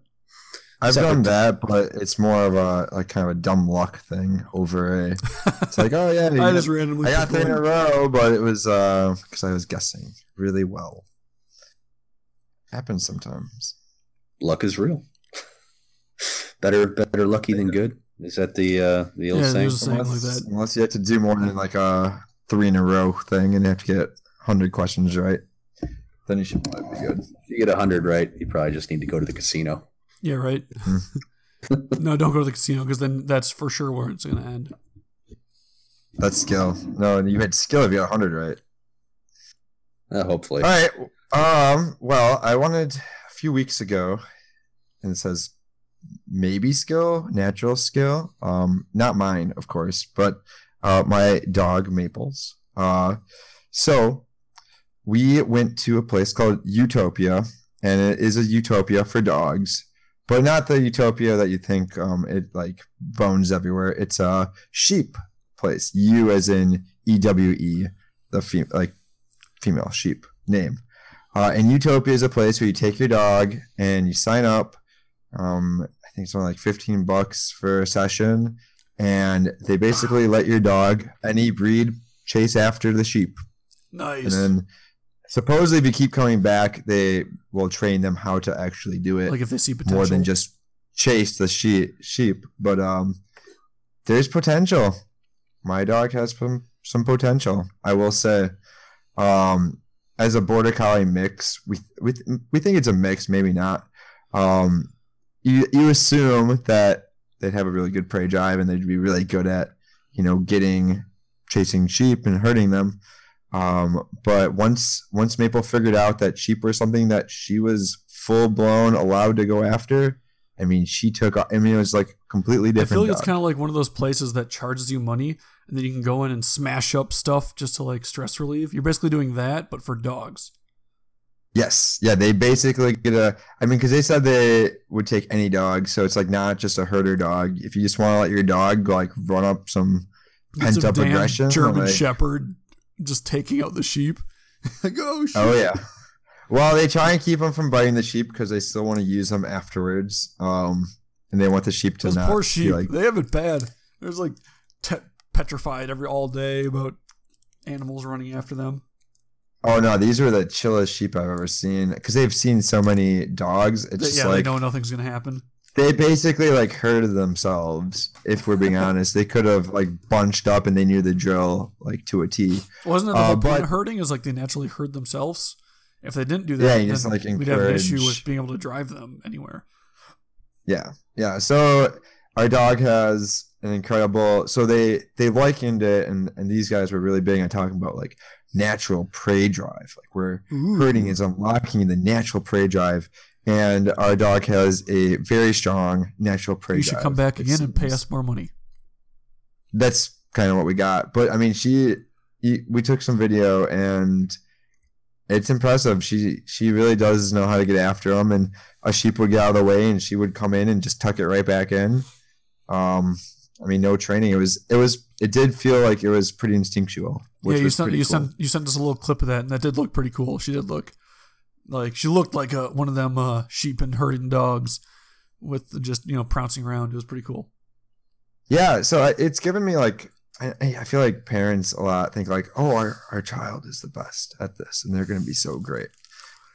I've done that, but it's more of a like kind of a dumb luck thing over a. It's like, oh yeah, I just randomly. I got three in a row, but it was uh because I was guessing really well. Happens sometimes. Luck is real. better, better lucky than good. Is that the uh, the old Yeah, saying? there's saying like Unless, that. unless you have to do more than like a three in a row thing, and you have to get hundred questions right, then you should probably be good. If you get hundred right, you probably just need to go to the casino. Yeah, right. no, don't go to the casino because then that's for sure where it's going to end. That's skill. No, you had skill if you got hundred right. Uh, hopefully, All right. Um. Well, I wanted a few weeks ago, and it says maybe skill, natural skill. Um, not mine, of course, but uh, my dog Maples. Uh, so we went to a place called Ewetopia, and it is a utopia for dogs, but not the utopia that you think. Um, it like bones everywhere. It's a sheep place. U as in E W E, the fem- like female sheep name. Uh, and Ewetopia is a place where you take your dog and you sign up. Um, think it's only like 15 bucks for a session. And they basically let your dog, any breed, chase after the sheep. Nice. And then supposedly, if you keep coming back, they will train them how to actually do it like if they see potential. more than just chase the sheep. Sheep, but um, there's potential. My dog has some some potential. I will say, um, as a border collie mix, we we we think it's a mix, maybe not. Um, you you assume that they'd have a really good prey drive and they'd be really good at you know getting chasing sheep and hurting them. Um, but once once Maple figured out that sheep were something that she was full blown allowed to go after, I mean, she took. I mean, it was like completely different. I feel like it's kind of like one of those places that charges you money and then you can go in and smash up stuff just to like stress relieve. You're basically doing that, but for dogs. Yes, yeah, they basically get a. I mean, because they said they would take any dog, so it's like not just a herder dog. If you just want to let your dog like run up some pent up aggression, German like- Shepherd just taking out the sheep. like, oh, sheep. Oh yeah. Well, they try and keep them from biting the sheep because they still want to use them afterwards. Um, and they want the sheep to Those not poor sheep. like they have it bad. There's like te- petrified every all day about animals running after them. Oh no, these are the chillest sheep I've ever seen because they've seen so many dogs. It's just yeah, like they know nothing's gonna happen. they basically like herded themselves. If we're being honest, they could have like bunched up and they knew the drill like to a T. Wasn't it the Uh, whole point but- of herding? Is like they naturally herd themselves. If they didn't do that, Yeah, just, like, we'd have an issue with being able to drive them anywhere. Yeah, yeah. So our dog has an incredible. So they they likened it, and and these guys were really big on talking about like natural prey drive. Like we're herding is unlocking the natural prey drive, and our dog has a very strong natural prey. You should drive, come back again and pay us more money. that's kind of what we got. But I mean, she, we took some video and it's impressive. She she really does know how to get after them, and a sheep would get out of the way, and she would come in and just tuck it right back in. Um, I mean, no training. It was it was it did feel like it was pretty instinctual. Which yeah, you sent you cool. sent you sent us a little clip of that, and that did look pretty cool. She did look like she looked like a, one of them uh, sheep and herding dogs with just you know pouncing around. It was pretty cool. Yeah, so I- it's given me like I, I feel like parents a lot think like, oh, our our child is the best at this, and they're gonna be so great.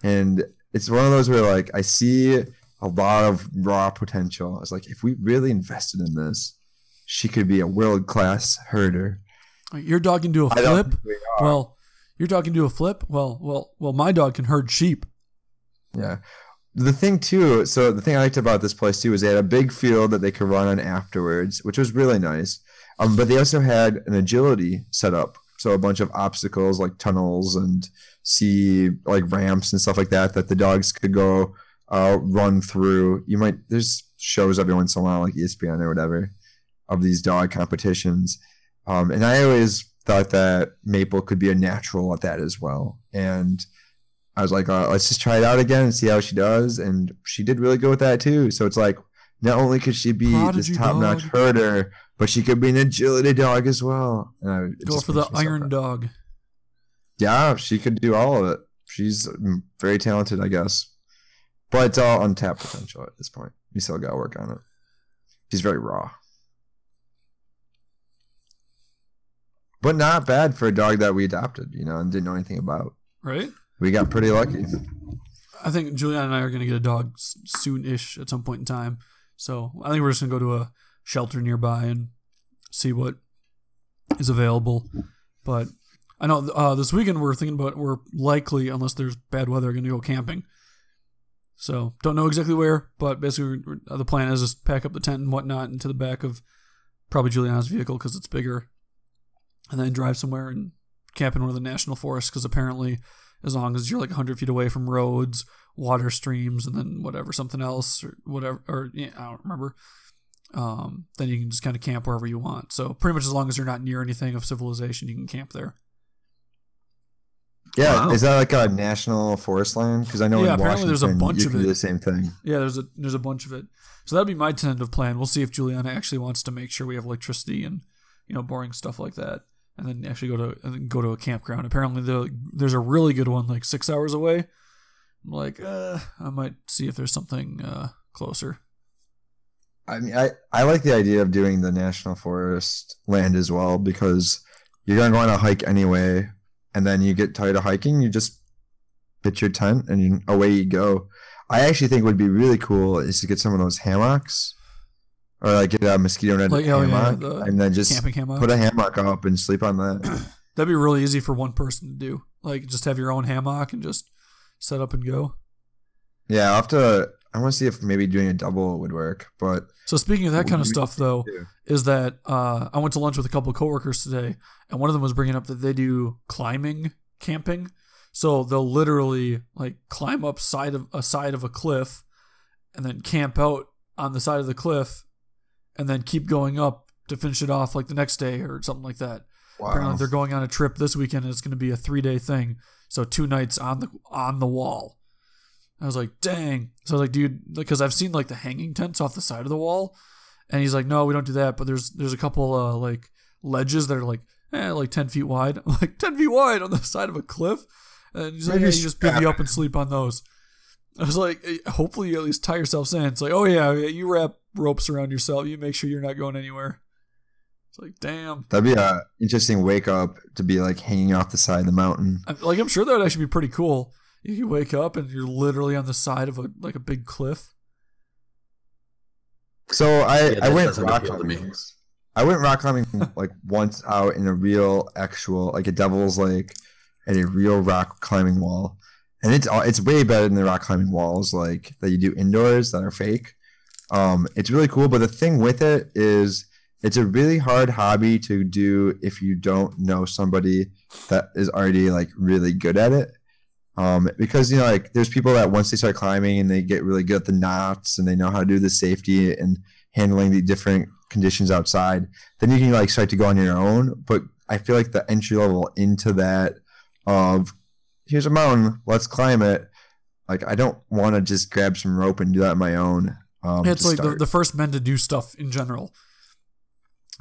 And it's one of those where like I see a lot of raw potential. I was like, if we really invested in this, she could be a world class herder. Your dog can do a flip. think we are. Well, your dog can do a flip. Well, well, well, my dog can herd sheep. Yeah. The thing too, so the thing I liked about this place too is they had a big field that they could run on afterwards, which was really nice. Um, but they also had an agility set up, so a bunch of obstacles like tunnels and see like ramps and stuff like that that the dogs could go uh, run through. You might there's shows every once in a while like ESPN or whatever of these dog competitions, um, and I always thought that Maple could be a natural at that as well, and. I was like, uh, let's just try it out again and see how she does. And she did really good with that too. So it's like, not only could she be Prodigy this top notch herder, but she could be an agility dog as well. And I, Go for the makes me so iron proud. dog. Yeah, she could do all of it. She's mm, very talented, I guess. But it's all untapped potential at this point. we still got to work on it. She's very raw, but not bad for a dog that we adopted, you know, and didn't know anything about. Right. We got pretty lucky. I think Juliana and I are going to get a dog soon-ish at some point in time. So I think we're just going to go to a shelter nearby and see what is available. But I know uh, this weekend we're thinking about we're likely, unless there's bad weather, going to go camping. So don't know exactly where, but basically the plan is just pack up the tent and whatnot into the back of probably Juliana's vehicle because it's bigger, and then drive somewhere and camp in one of the national forests because apparently as long as you're like 100 feet away from roads, water streams, and then whatever, something else, or whatever, or yeah, I don't remember. Um, then you can just kind of camp wherever you want. So pretty much as long as you're not near anything of civilization, you can camp there. Yeah, wow. is that like a national forest land? Because I know yeah, in apparently there's a bunch of it. the same thing. Yeah, there's a there's a bunch of it. So that'd be my tentative plan. We'll see if Juliana actually wants to make sure we have electricity and you know boring stuff like that and then actually go to and then go to a campground. Apparently, the, there's a really good one like six hours away. I'm like, uh, I might see if there's something uh, closer. I mean, I, I like the idea of doing the national forest land as well because you're gonna go on a hike anyway, and then you get tired of hiking, you just pitch your tent and you, away you go. I actually think would be really cool is to get some of those hammocks or like get a mosquito net like, oh, hammock yeah, the and then just put a hammock up and sleep on that. That'd be really easy for one person to do. Like just have your own hammock and just set up and go. Yeah, I'll have to. I want to see if maybe doing a double would work. But so speaking of that kind of stuff, though, do? is that uh, I went to lunch with a couple of coworkers today, and one of them was bringing up that they do climbing camping. So they'll literally like climb up side of a side of a cliff, and then camp out on the side of the cliff and then keep going up to finish it off like the next day or something like that. Wow. Apparently they're going on a trip this weekend and it's going to be a 3-day thing. So two nights on the on the wall. I was like, "Dang." So I was like, "Dude, because I've seen like the hanging tents off the side of the wall." And he's like, "No, we don't do that, but there's there's a couple uh like ledges that are like eh, like 10 feet wide." I'm like, "10 feet wide on the side of a cliff?" And he's like, "Yeah, you just pick you up and sleep on those." I was like, hopefully you at least tie yourself in. It's like, oh yeah, you wrap ropes around yourself. You make sure you're not going anywhere. It's like, damn. That'd be a interesting wake up to be like hanging off the side of the mountain. Like I'm sure that would actually be pretty cool. You wake up and you're literally on the side of a like a big cliff. So I yeah, I went rock climbing. I went rock climbing like once out in a real actual like a Devil's Lake at a real rock climbing wall and it's it's way better than the rock climbing walls like that you do indoors that are fake. Um, it's really cool, but the thing with it is it's a really hard hobby to do if you don't know somebody that is already like really good at it. Um, because you know, like there's people that once they start climbing and they get really good at the knots and they know how to do the safety and handling the different conditions outside, then you can like start to go on your own. But I feel like the entry level into that of here's a mountain, let's climb it. Like I don't want to just grab some rope and do that on my own. Um, it's like the, the first men to do stuff in general.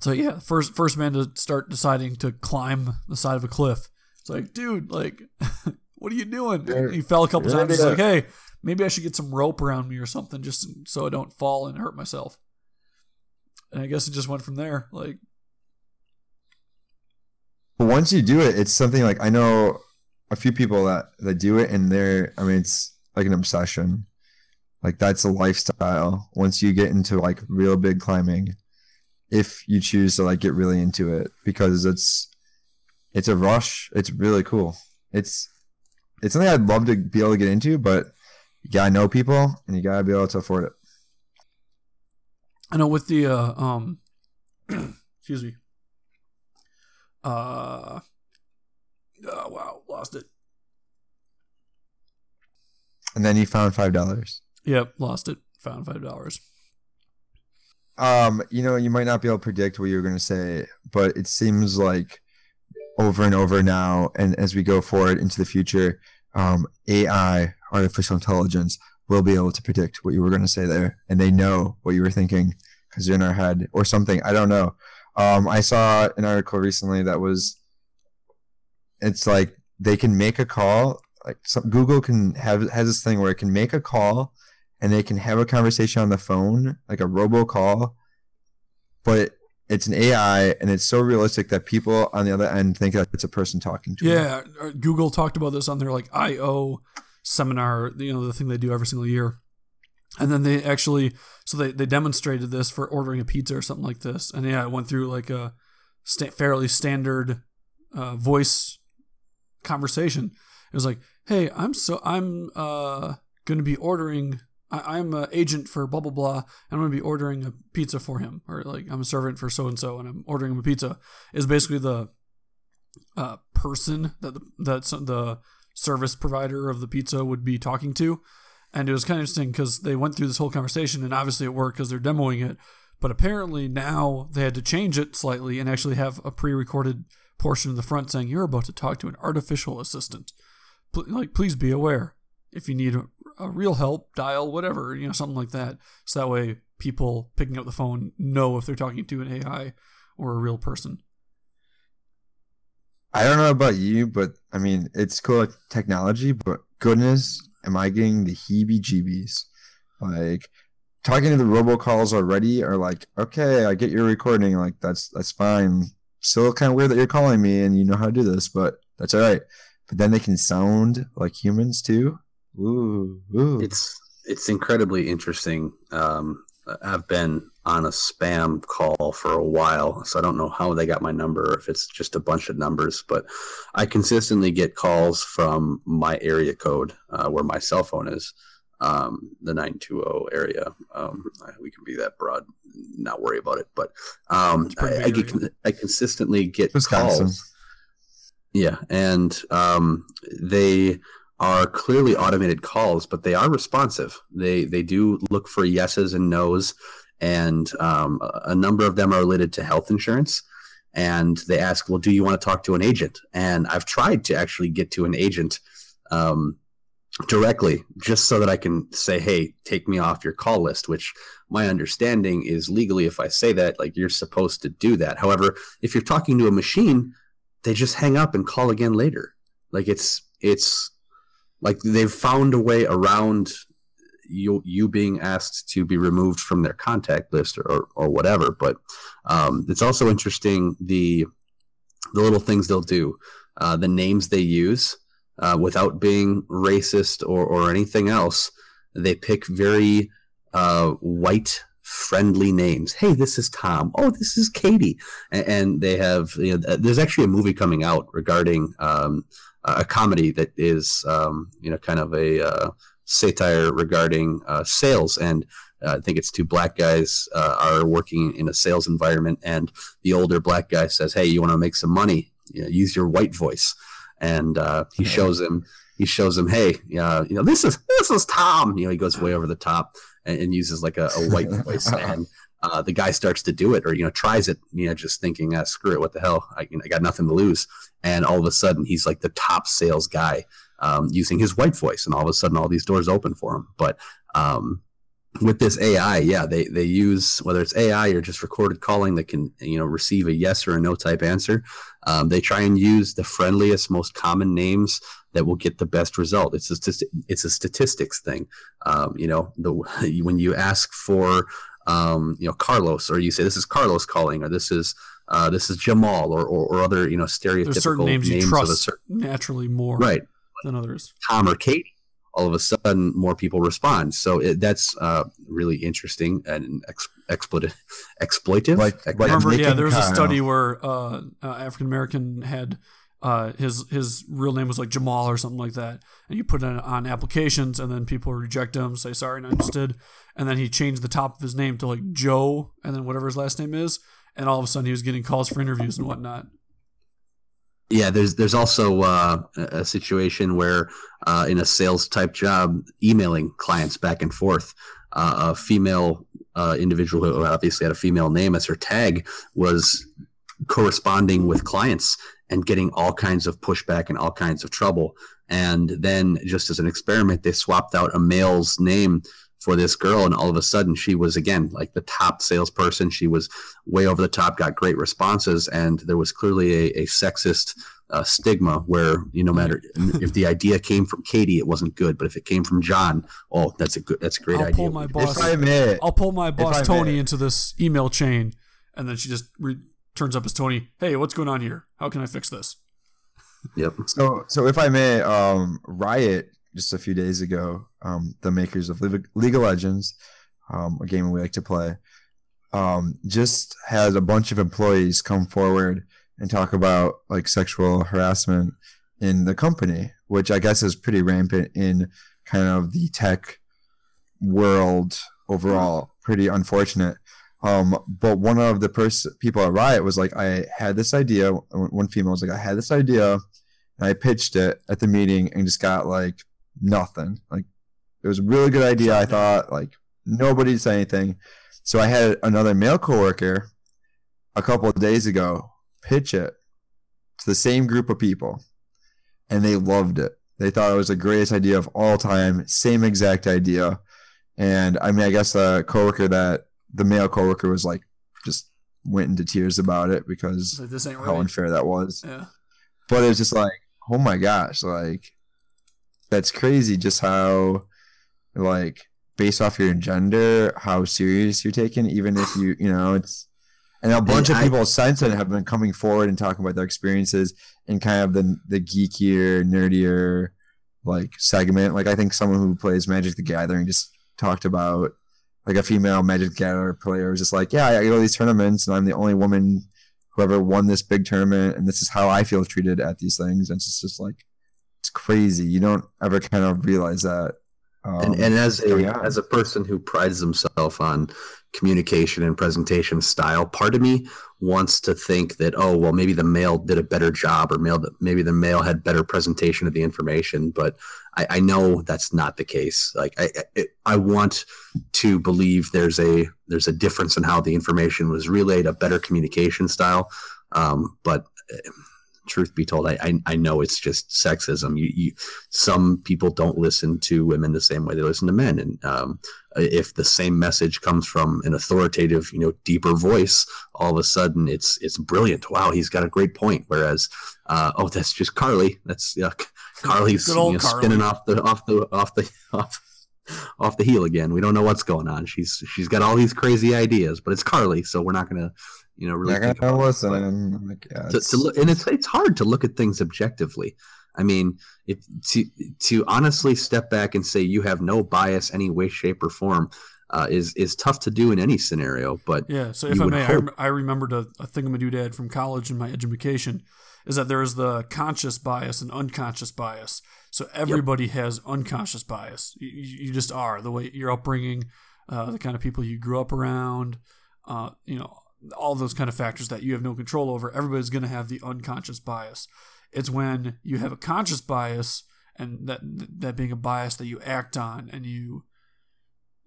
So yeah, first first man to start deciding to climb the side of a cliff. It's like, dude, like, what are you doing? he fell a couple times. He's like, hey, maybe I should get some rope around me or something, just so I don't fall and hurt myself. And I guess it just went from there. Like, But once you do it, it's something like I know a few people that that do it, and they're I mean it's like an obsession. Like that's a lifestyle. Once you get into like real big climbing, if you choose to like get really into it, because it's it's a rush. It's really cool. It's it's something I'd love to be able to get into, but you gotta know people and you gotta be able to afford it. I know with the uh, um, excuse me. Uh, Oh wow, lost it. And then you found five dollars. Yep, lost it. Found five dollars. Um, you know, you might not be able to predict what you're going to say, but it seems like over and over now, and as we go forward into the future, um, AI, artificial intelligence, will be able to predict what you were going to say there, and they know what you were thinking because you're in our head or something. I don't know. Um, I saw an article recently that was it's like they can make a call like some, google can have has this thing where it can make a call and they can have a conversation on the phone, like a robocall, but it's an AI and it's so realistic that people on the other end think that it's a person talking to yeah, them. Yeah, Google talked about this on their like I/O seminar, you know, the thing they do every single year. And then they actually, so they, they demonstrated this for ordering a pizza or something like this. And yeah, it went through like a sta- fairly standard uh, voice conversation. It was like, hey, I'm so, I'm uh, going to be ordering I, am an agent for blah blah blah, and I'm going to be ordering a pizza for him, or like I'm a servant for so and so, and I'm ordering him a pizza. Is basically the uh, person that the, that the service provider of the pizza would be talking to, and it was kind of interesting because they went through this whole conversation, and obviously it worked because they're demoing it, but apparently now they had to change it slightly and actually have a pre-recorded portion in the front saying you're about to talk to an artificial assistant. like, please be aware if you need a, real help, dial whatever, you know, something like that. So that way people picking up the phone know if they're talking to an AI or a real person. I don't know about you, but I mean, it's cool technology, but goodness, am I getting the heebie jeebies? Like, talking to the robocalls already are like, okay, I get your recording. Like, that's, that's fine. Still kind of weird that you're calling me and you know how to do this, but that's all right. But then they can sound like humans too. Ooh, ooh. It's it's incredibly interesting. Um, I've been on a spam call for a while, so I don't know how they got my number, or if it's just a bunch of numbers, but I consistently get calls from my area code uh, where my cell phone is, um, the 920 area. Um, we can be that broad, not worry about it, but um, I, I, get, I consistently get Wisconsin. calls. Yeah, and um, they are clearly automated calls, but they are responsive. They they do look for yeses and nos, and um, a number of them are related to health insurance. And they ask, "Well, do you want to talk to an agent?" And I've tried to actually get to an agent um, directly, just so that I can say, "Hey, take me off your call list." Which my understanding is legally, if I say that, like you're supposed to do that. However, if you're talking to a machine, they just hang up and call again later. Like it's it's like they've found a way around you you being asked to be removed from their contact list or or whatever. But um, it's also interesting the the little things they'll do, uh, the names they use, uh, without being racist or or anything else. They pick very uh, white friendly names. Hey, this is Tom. Oh, this is Katie. And, and they have, you know, there's actually a movie coming out regarding um, a comedy that is um, you know kind of a uh, satire regarding uh, sales. And uh, I think it's two black guys uh, are working in a sales environment and the older black guy says hey you want to make some money? You know, use your white voice. And uh, he shows him he shows him hey you know this is this is Tom. You know he goes way over the top and, and uses like a, a white voice. And uh, the guy starts to do it or you know tries it you know just thinking ah, screw it what the hell? I, you know, I got nothing to lose and all of a sudden he's like the top sales guy um, using his white voice and all of a sudden all these doors open for him but um, with this AI, yeah, they, they use whether it's AI or just recorded calling that can you know receive a yes or a no type answer. Um, they try and use the friendliest, most common names that will get the best result. It's a it's a statistics thing. Um, you know, the when you ask for um, you know Carlos, or you say this is Carlos calling, or this is uh, this is Jamal, or, or, or other you know stereotypical There's certain names, names you trust certain, naturally more right than others. Tom or Katie, all of a sudden more people respond. So it, that's uh, really interesting and ex- exploitive. exploitive. Like, like remember, yeah, there was a study where uh, uh, African American had uh, his his real name was like Jamal or something like that, and you put it on applications, and then people reject him, say sorry, not interested, and then he changed the top of his name to like Joe, and then whatever his last name is, and all of a sudden he was getting calls for interviews and whatnot. Yeah, there's there's also uh, a situation where uh, in a sales type job, emailing clients back and forth, uh, a female uh, individual who obviously had a female name as her tag was corresponding with clients and getting all kinds of pushback and all kinds of trouble. And then, just as an experiment, they swapped out a male's name for this girl, and all of a sudden, she was again like the top salesperson. She was way over the top, got great responses, and there was clearly a, a sexist uh, stigma where you no matter if the idea came from Katie, it wasn't good, but if it came from John, oh, that's a good, that's a great I'll idea. pull my boss. If I may, I'll pull my boss I Tony into this email chain, and then she just re- turns up as Tony. Hey, what's going on here? How can I fix this? Yep. So, so if I may, um, Riot just a few days ago, um, the makers of League of Legends, um, a game we like to play, um, just had a bunch of employees come forward and talk about like sexual harassment in the company, which I guess is pretty rampant in kind of the tech world overall. Pretty unfortunate. Um, but one of the pers- people at Riot was like, I had this idea. One female was like, I had this idea, and I pitched it at the meeting and just got like nothing. Like it was a really good idea. I thought like nobody said anything. So I had another male coworker a couple of days ago pitch it to the same group of people, and they loved it. They thought it was the greatest idea of all time. Same exact idea. And I mean, I guess the coworker that the male coworker was like just went into tears about it because ain't how right. unfair that was. Yeah. But it was just like, oh my gosh, like that's crazy just how like based off your gender, how serious you're taken, even if you you know, it's and a bunch of I- people since then have been coming forward and talking about their experiences in kind of the the geekier, nerdier like segment. Like I think someone who plays Magic the Gathering just talked about like a female Magic the Gathering player was just like, yeah, I go to these tournaments and I'm the only woman who ever won this big tournament, and this is how I feel treated at these things. And it's just like it's crazy. You don't ever kind of realize that. Um, and, and as a out. as a person who prides himself on communication and presentation style, part of me wants to think that oh well maybe the male did a better job or male maybe the male had better presentation of the information, but I, I know that's not the case. Like I I, I want to believe there's a there's a difference in how the information was relayed, a better communication style, um, but. Truth be told, I, I I know it's just sexism. You, you some people don't listen to women the same way they listen to men, and um, if the same message comes from an authoritative, you know, deeper voice, all of a sudden it's it's brilliant. Wow, he's got a great point. Whereas, uh, oh, that's just Carly. That's yeah, Carly's you know, Carly. spinning off the off the off the off off the heel again. We don't know what's going on. She's she's got all these crazy ideas, but it's Carly, so we're not gonna you know really Not think about listen. But- And I'm like, yeah, to, it's- to look, and it's it's hard to look at things objectively. I mean, if to to honestly step back and say you have no bias any way, shape, or form uh, is is tough to do in any scenario. But Yeah, so if I would may, I, hope- rem- I remembered a, a thingamadoodad from college in my education is that there is the conscious bias and unconscious bias. So everybody has unconscious bias. You, you you just are the way your upbringing, uh, the kind of people you grew up around, uh, you know, all those kind of factors that you have no control over. Everybody's going to have the unconscious bias. It's when you have a conscious bias and that that being a bias that you act on and you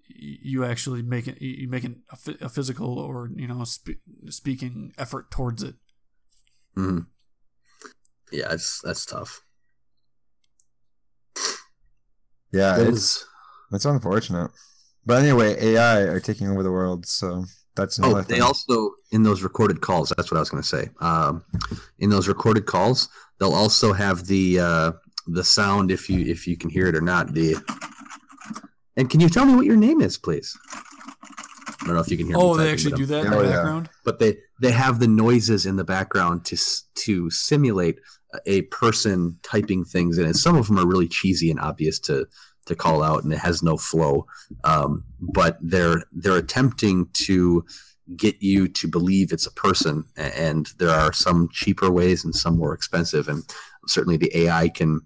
you actually make it you make an, a, physical or you know spe- speaking effort towards it mhm. yeah, it's that's tough. yeah, It it's it's unfortunate. But anyway, AI are taking over the world, so that's another Oh, they thing. also in those recorded calls. That's what I was going to say. Um, in those recorded calls, they'll also have the uh, the sound if you if you can hear it or not. The and can you tell me what your name is, please? I don't know if you can hear. me oh they typing, actually do that in Oh, the yeah. background but they they have the noises in the background to to simulate a person typing things in it. Some of them are really cheesy and obvious to to call out, and it has no flow. Um, but they're they're attempting to get you to believe it's a person, and there are some cheaper ways and some more expensive, and certainly the AI can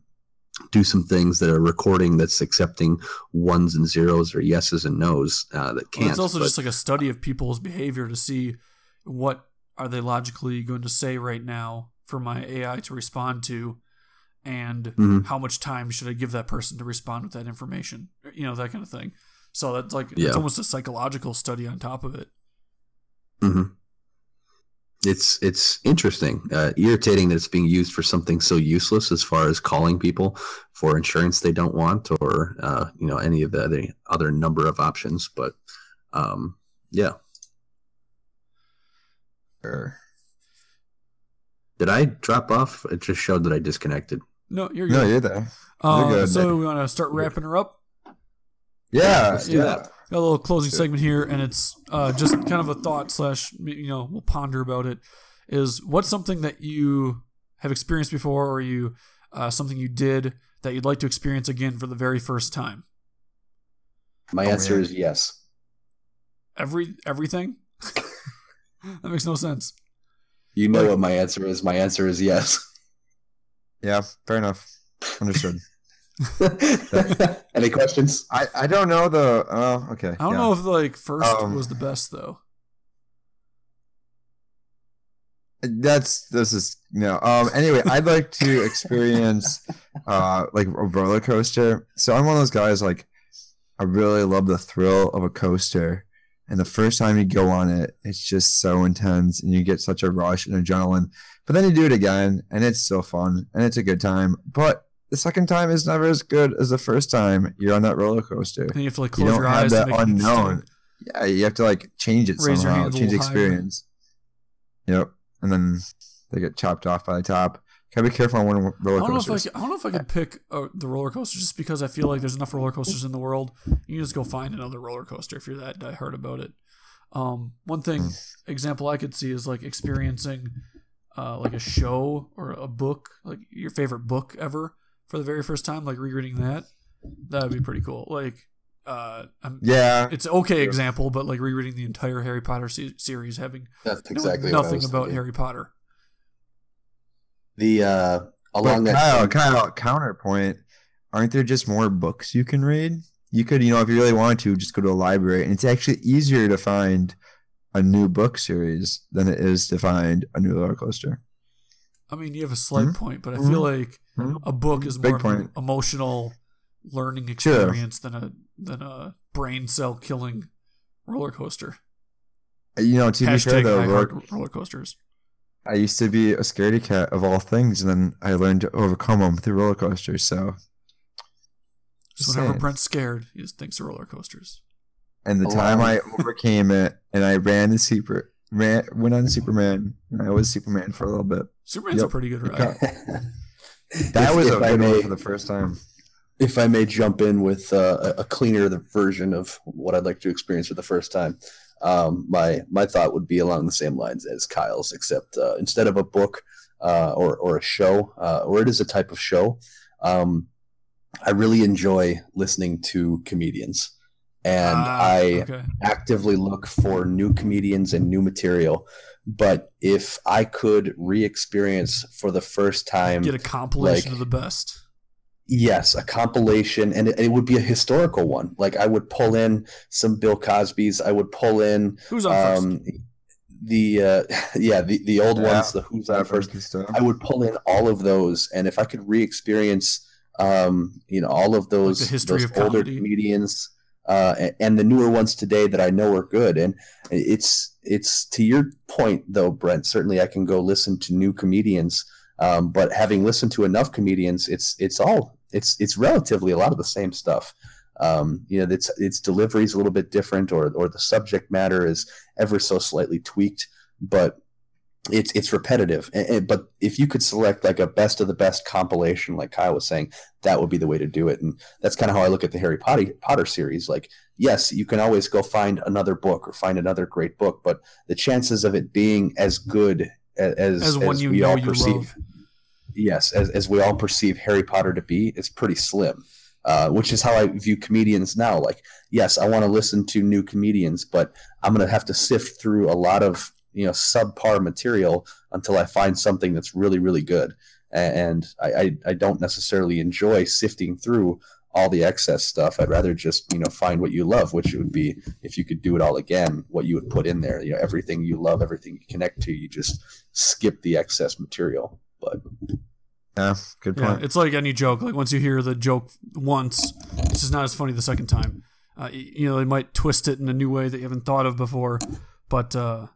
do some things that are recording that's accepting ones and zeros or yeses and nos uh, that can't. it's also but- just like a study of people's behavior to see what are they logically going to say right now for my ai to respond to and Mhm. how much time should i give that person to respond with that information you know that kind of thing so that's like Yeah. it's almost a psychological study on top of it hmm It's it's interesting, uh, irritating that it's being used for something so useless as far as calling people for insurance they don't want, or uh, you know any of the other, other number of options. But um, yeah, Sure. Did I drop off? It just showed that I disconnected. No, you're good. No, you're there. Uh, good, so Nick. we want to start wrapping her up. Yeah, let's do yeah. that. Got a little closing segment here, and it's uh, just kind of a thought slash you know we'll ponder about it. Is what's something that you have experienced before, or you uh, something you did that you'd like to experience again for the very first time? My Oh, answer man. is yes. Every everything that makes no sense. You know Like- what my answer is. My answer is yes. Yeah, fair enough. Understood. Any questions? I, I don't know the. Oh, okay. I don't yeah. know if like first Um, was the best though. That's this is no. Um. Anyway, I'd like to experience, uh, like a roller coaster. So I'm one of those guys. Like, I really love the thrill of a coaster, and the first time you go on it, it's just so intense, and you get such a rush and adrenaline. But then you do it again, and it's still fun, and it's a good time. But the second time is never as good as the first time you're on that roller coaster. Then you have to like You close don't your have eyes that to make it unknown. Yeah, you have to like change it Raise somehow, change the little higher. experience. Yep, and then they get chopped off by the top. Gotta be careful on when roller I don't know if I, I don't know if I could pick uh, the roller coaster just because I feel like there's enough roller coasters in the world. You can just go find another roller coaster if you're that diehard about it. Um, one thing Hmm. example I could see is like experiencing uh, like a show or a book, like your favorite book ever for the very first time, like rereading that. That would be pretty cool. Like, uh, I'm, Yeah, it's okay example, but like rereading the entire Harry Potter se- series, having That's exactly nothing about thinking. Harry Potter. The uh, along but that Kyle, same- Kyle, counterpoint. Aren't there just more books you can read? You could, you know, if you really wanted to, just go to a library, and it's actually easier to find a new book series than it is to find a new roller coaster. I mean, you have a slight Mhm. point, but I feel like Mhm. a book is more of an emotional learning Sure. experience than a than a brain cell killing roller coaster. You know, to be fair Hashtag though, roller, roller coasters. I used to be a scaredy cat of all things, and then I learned to overcome them through roller coasters. So, Just whenever. Brent's scared, he just thinks of roller coasters. And the Oh, time wow. I overcame it, and I ran the super, ran, went on Superman, and I was Superman for a little bit. Superman's a pretty good It ride. That If- was if a I good may- one for the first time. if I may jump in with uh, a a cleaner version of what I'd like to experience for the first time, um, my my thought would be along the same lines as Kyle's, except uh, instead of a book uh, or or a show, uh, or it is a type of show, um, I really enjoy listening to comedians, and Ah, I okay. actively look for new comedians and new material. But if I could re-experience for the first time, get a compilation like- of the best. Yes, a compilation, and it, it would be a historical one. Like I would pull in some Bill Cosby's. I would pull in Who's on first? um, the uh, yeah the the old Yeah, ones, the Who's on first. I would pull in all of those, and if I could re-experience, um, you know, all of those, the history those of older comedy. comedians, uh, and the newer ones today that I know are good, and it's it's to your point though, Brent. Certainly, I can go listen to new comedians, um, but having listened to enough comedians, it's it's all it's it's relatively a lot of the same stuff. Um, you know, its its delivery is a little bit different, or or the subject matter is ever so slightly tweaked, but it's it's repetitive. But if you could select like a best of the best compilation, like Kyle was saying, that would be the way to do it. And that's kind of how I look at the Harry Potter Potter series. Like, yes, you can always go find another book or find another great book, but the chances of it being as good a- as As one you we all perceive, yes, as as we all perceive Harry Potter to be, is pretty slim. Uh, which is how I view comedians now. Like, yes, I want to listen to new comedians, but I'm going to have to sift through a lot of you know subpar material until I find something that's really really good. And I, I, I don't necessarily enjoy sifting through all the excess stuff. I'd rather just you know find what you love, which would be if you could do it all again, what you would put in there. You know everything you love, everything you connect to. You just skip the excess material. But Yeah, good Yeah, point. it's like any joke. Like once you hear the joke once, it's just not as funny the second time. Uh, you know, they might twist it in a new way that you haven't thought of before, but uh, y-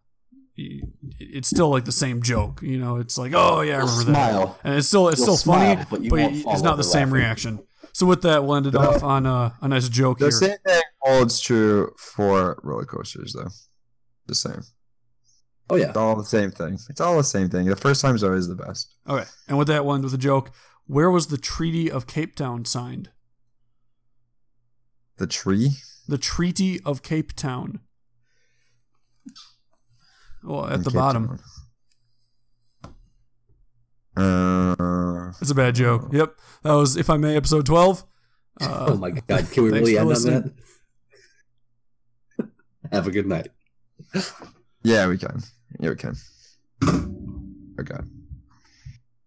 it's still like the same joke. You know, it's like, oh yeah, I You'll remember that, smile. and it's still it's You'll still funny, but but won't y- fall it's not the same laughing. reaction. So with that, we'll end it No. off on uh, a nice joke The here. same thing holds true for roller coasters, though. The same. Oh yeah. It's all the same thing. It's all the same thing. The first time's always the best. Okay. And with that one, with a joke, where was the Treaty of Cape Town signed? The tree. The Treaty of Cape Town. Well, at in the bottom. Uh, It's a bad joke. Yep. That was, if I may, episode 12. Uh, oh my god, can we really end listening. on that? Have a good night. yeah, we can. Yeah, we can. Okay.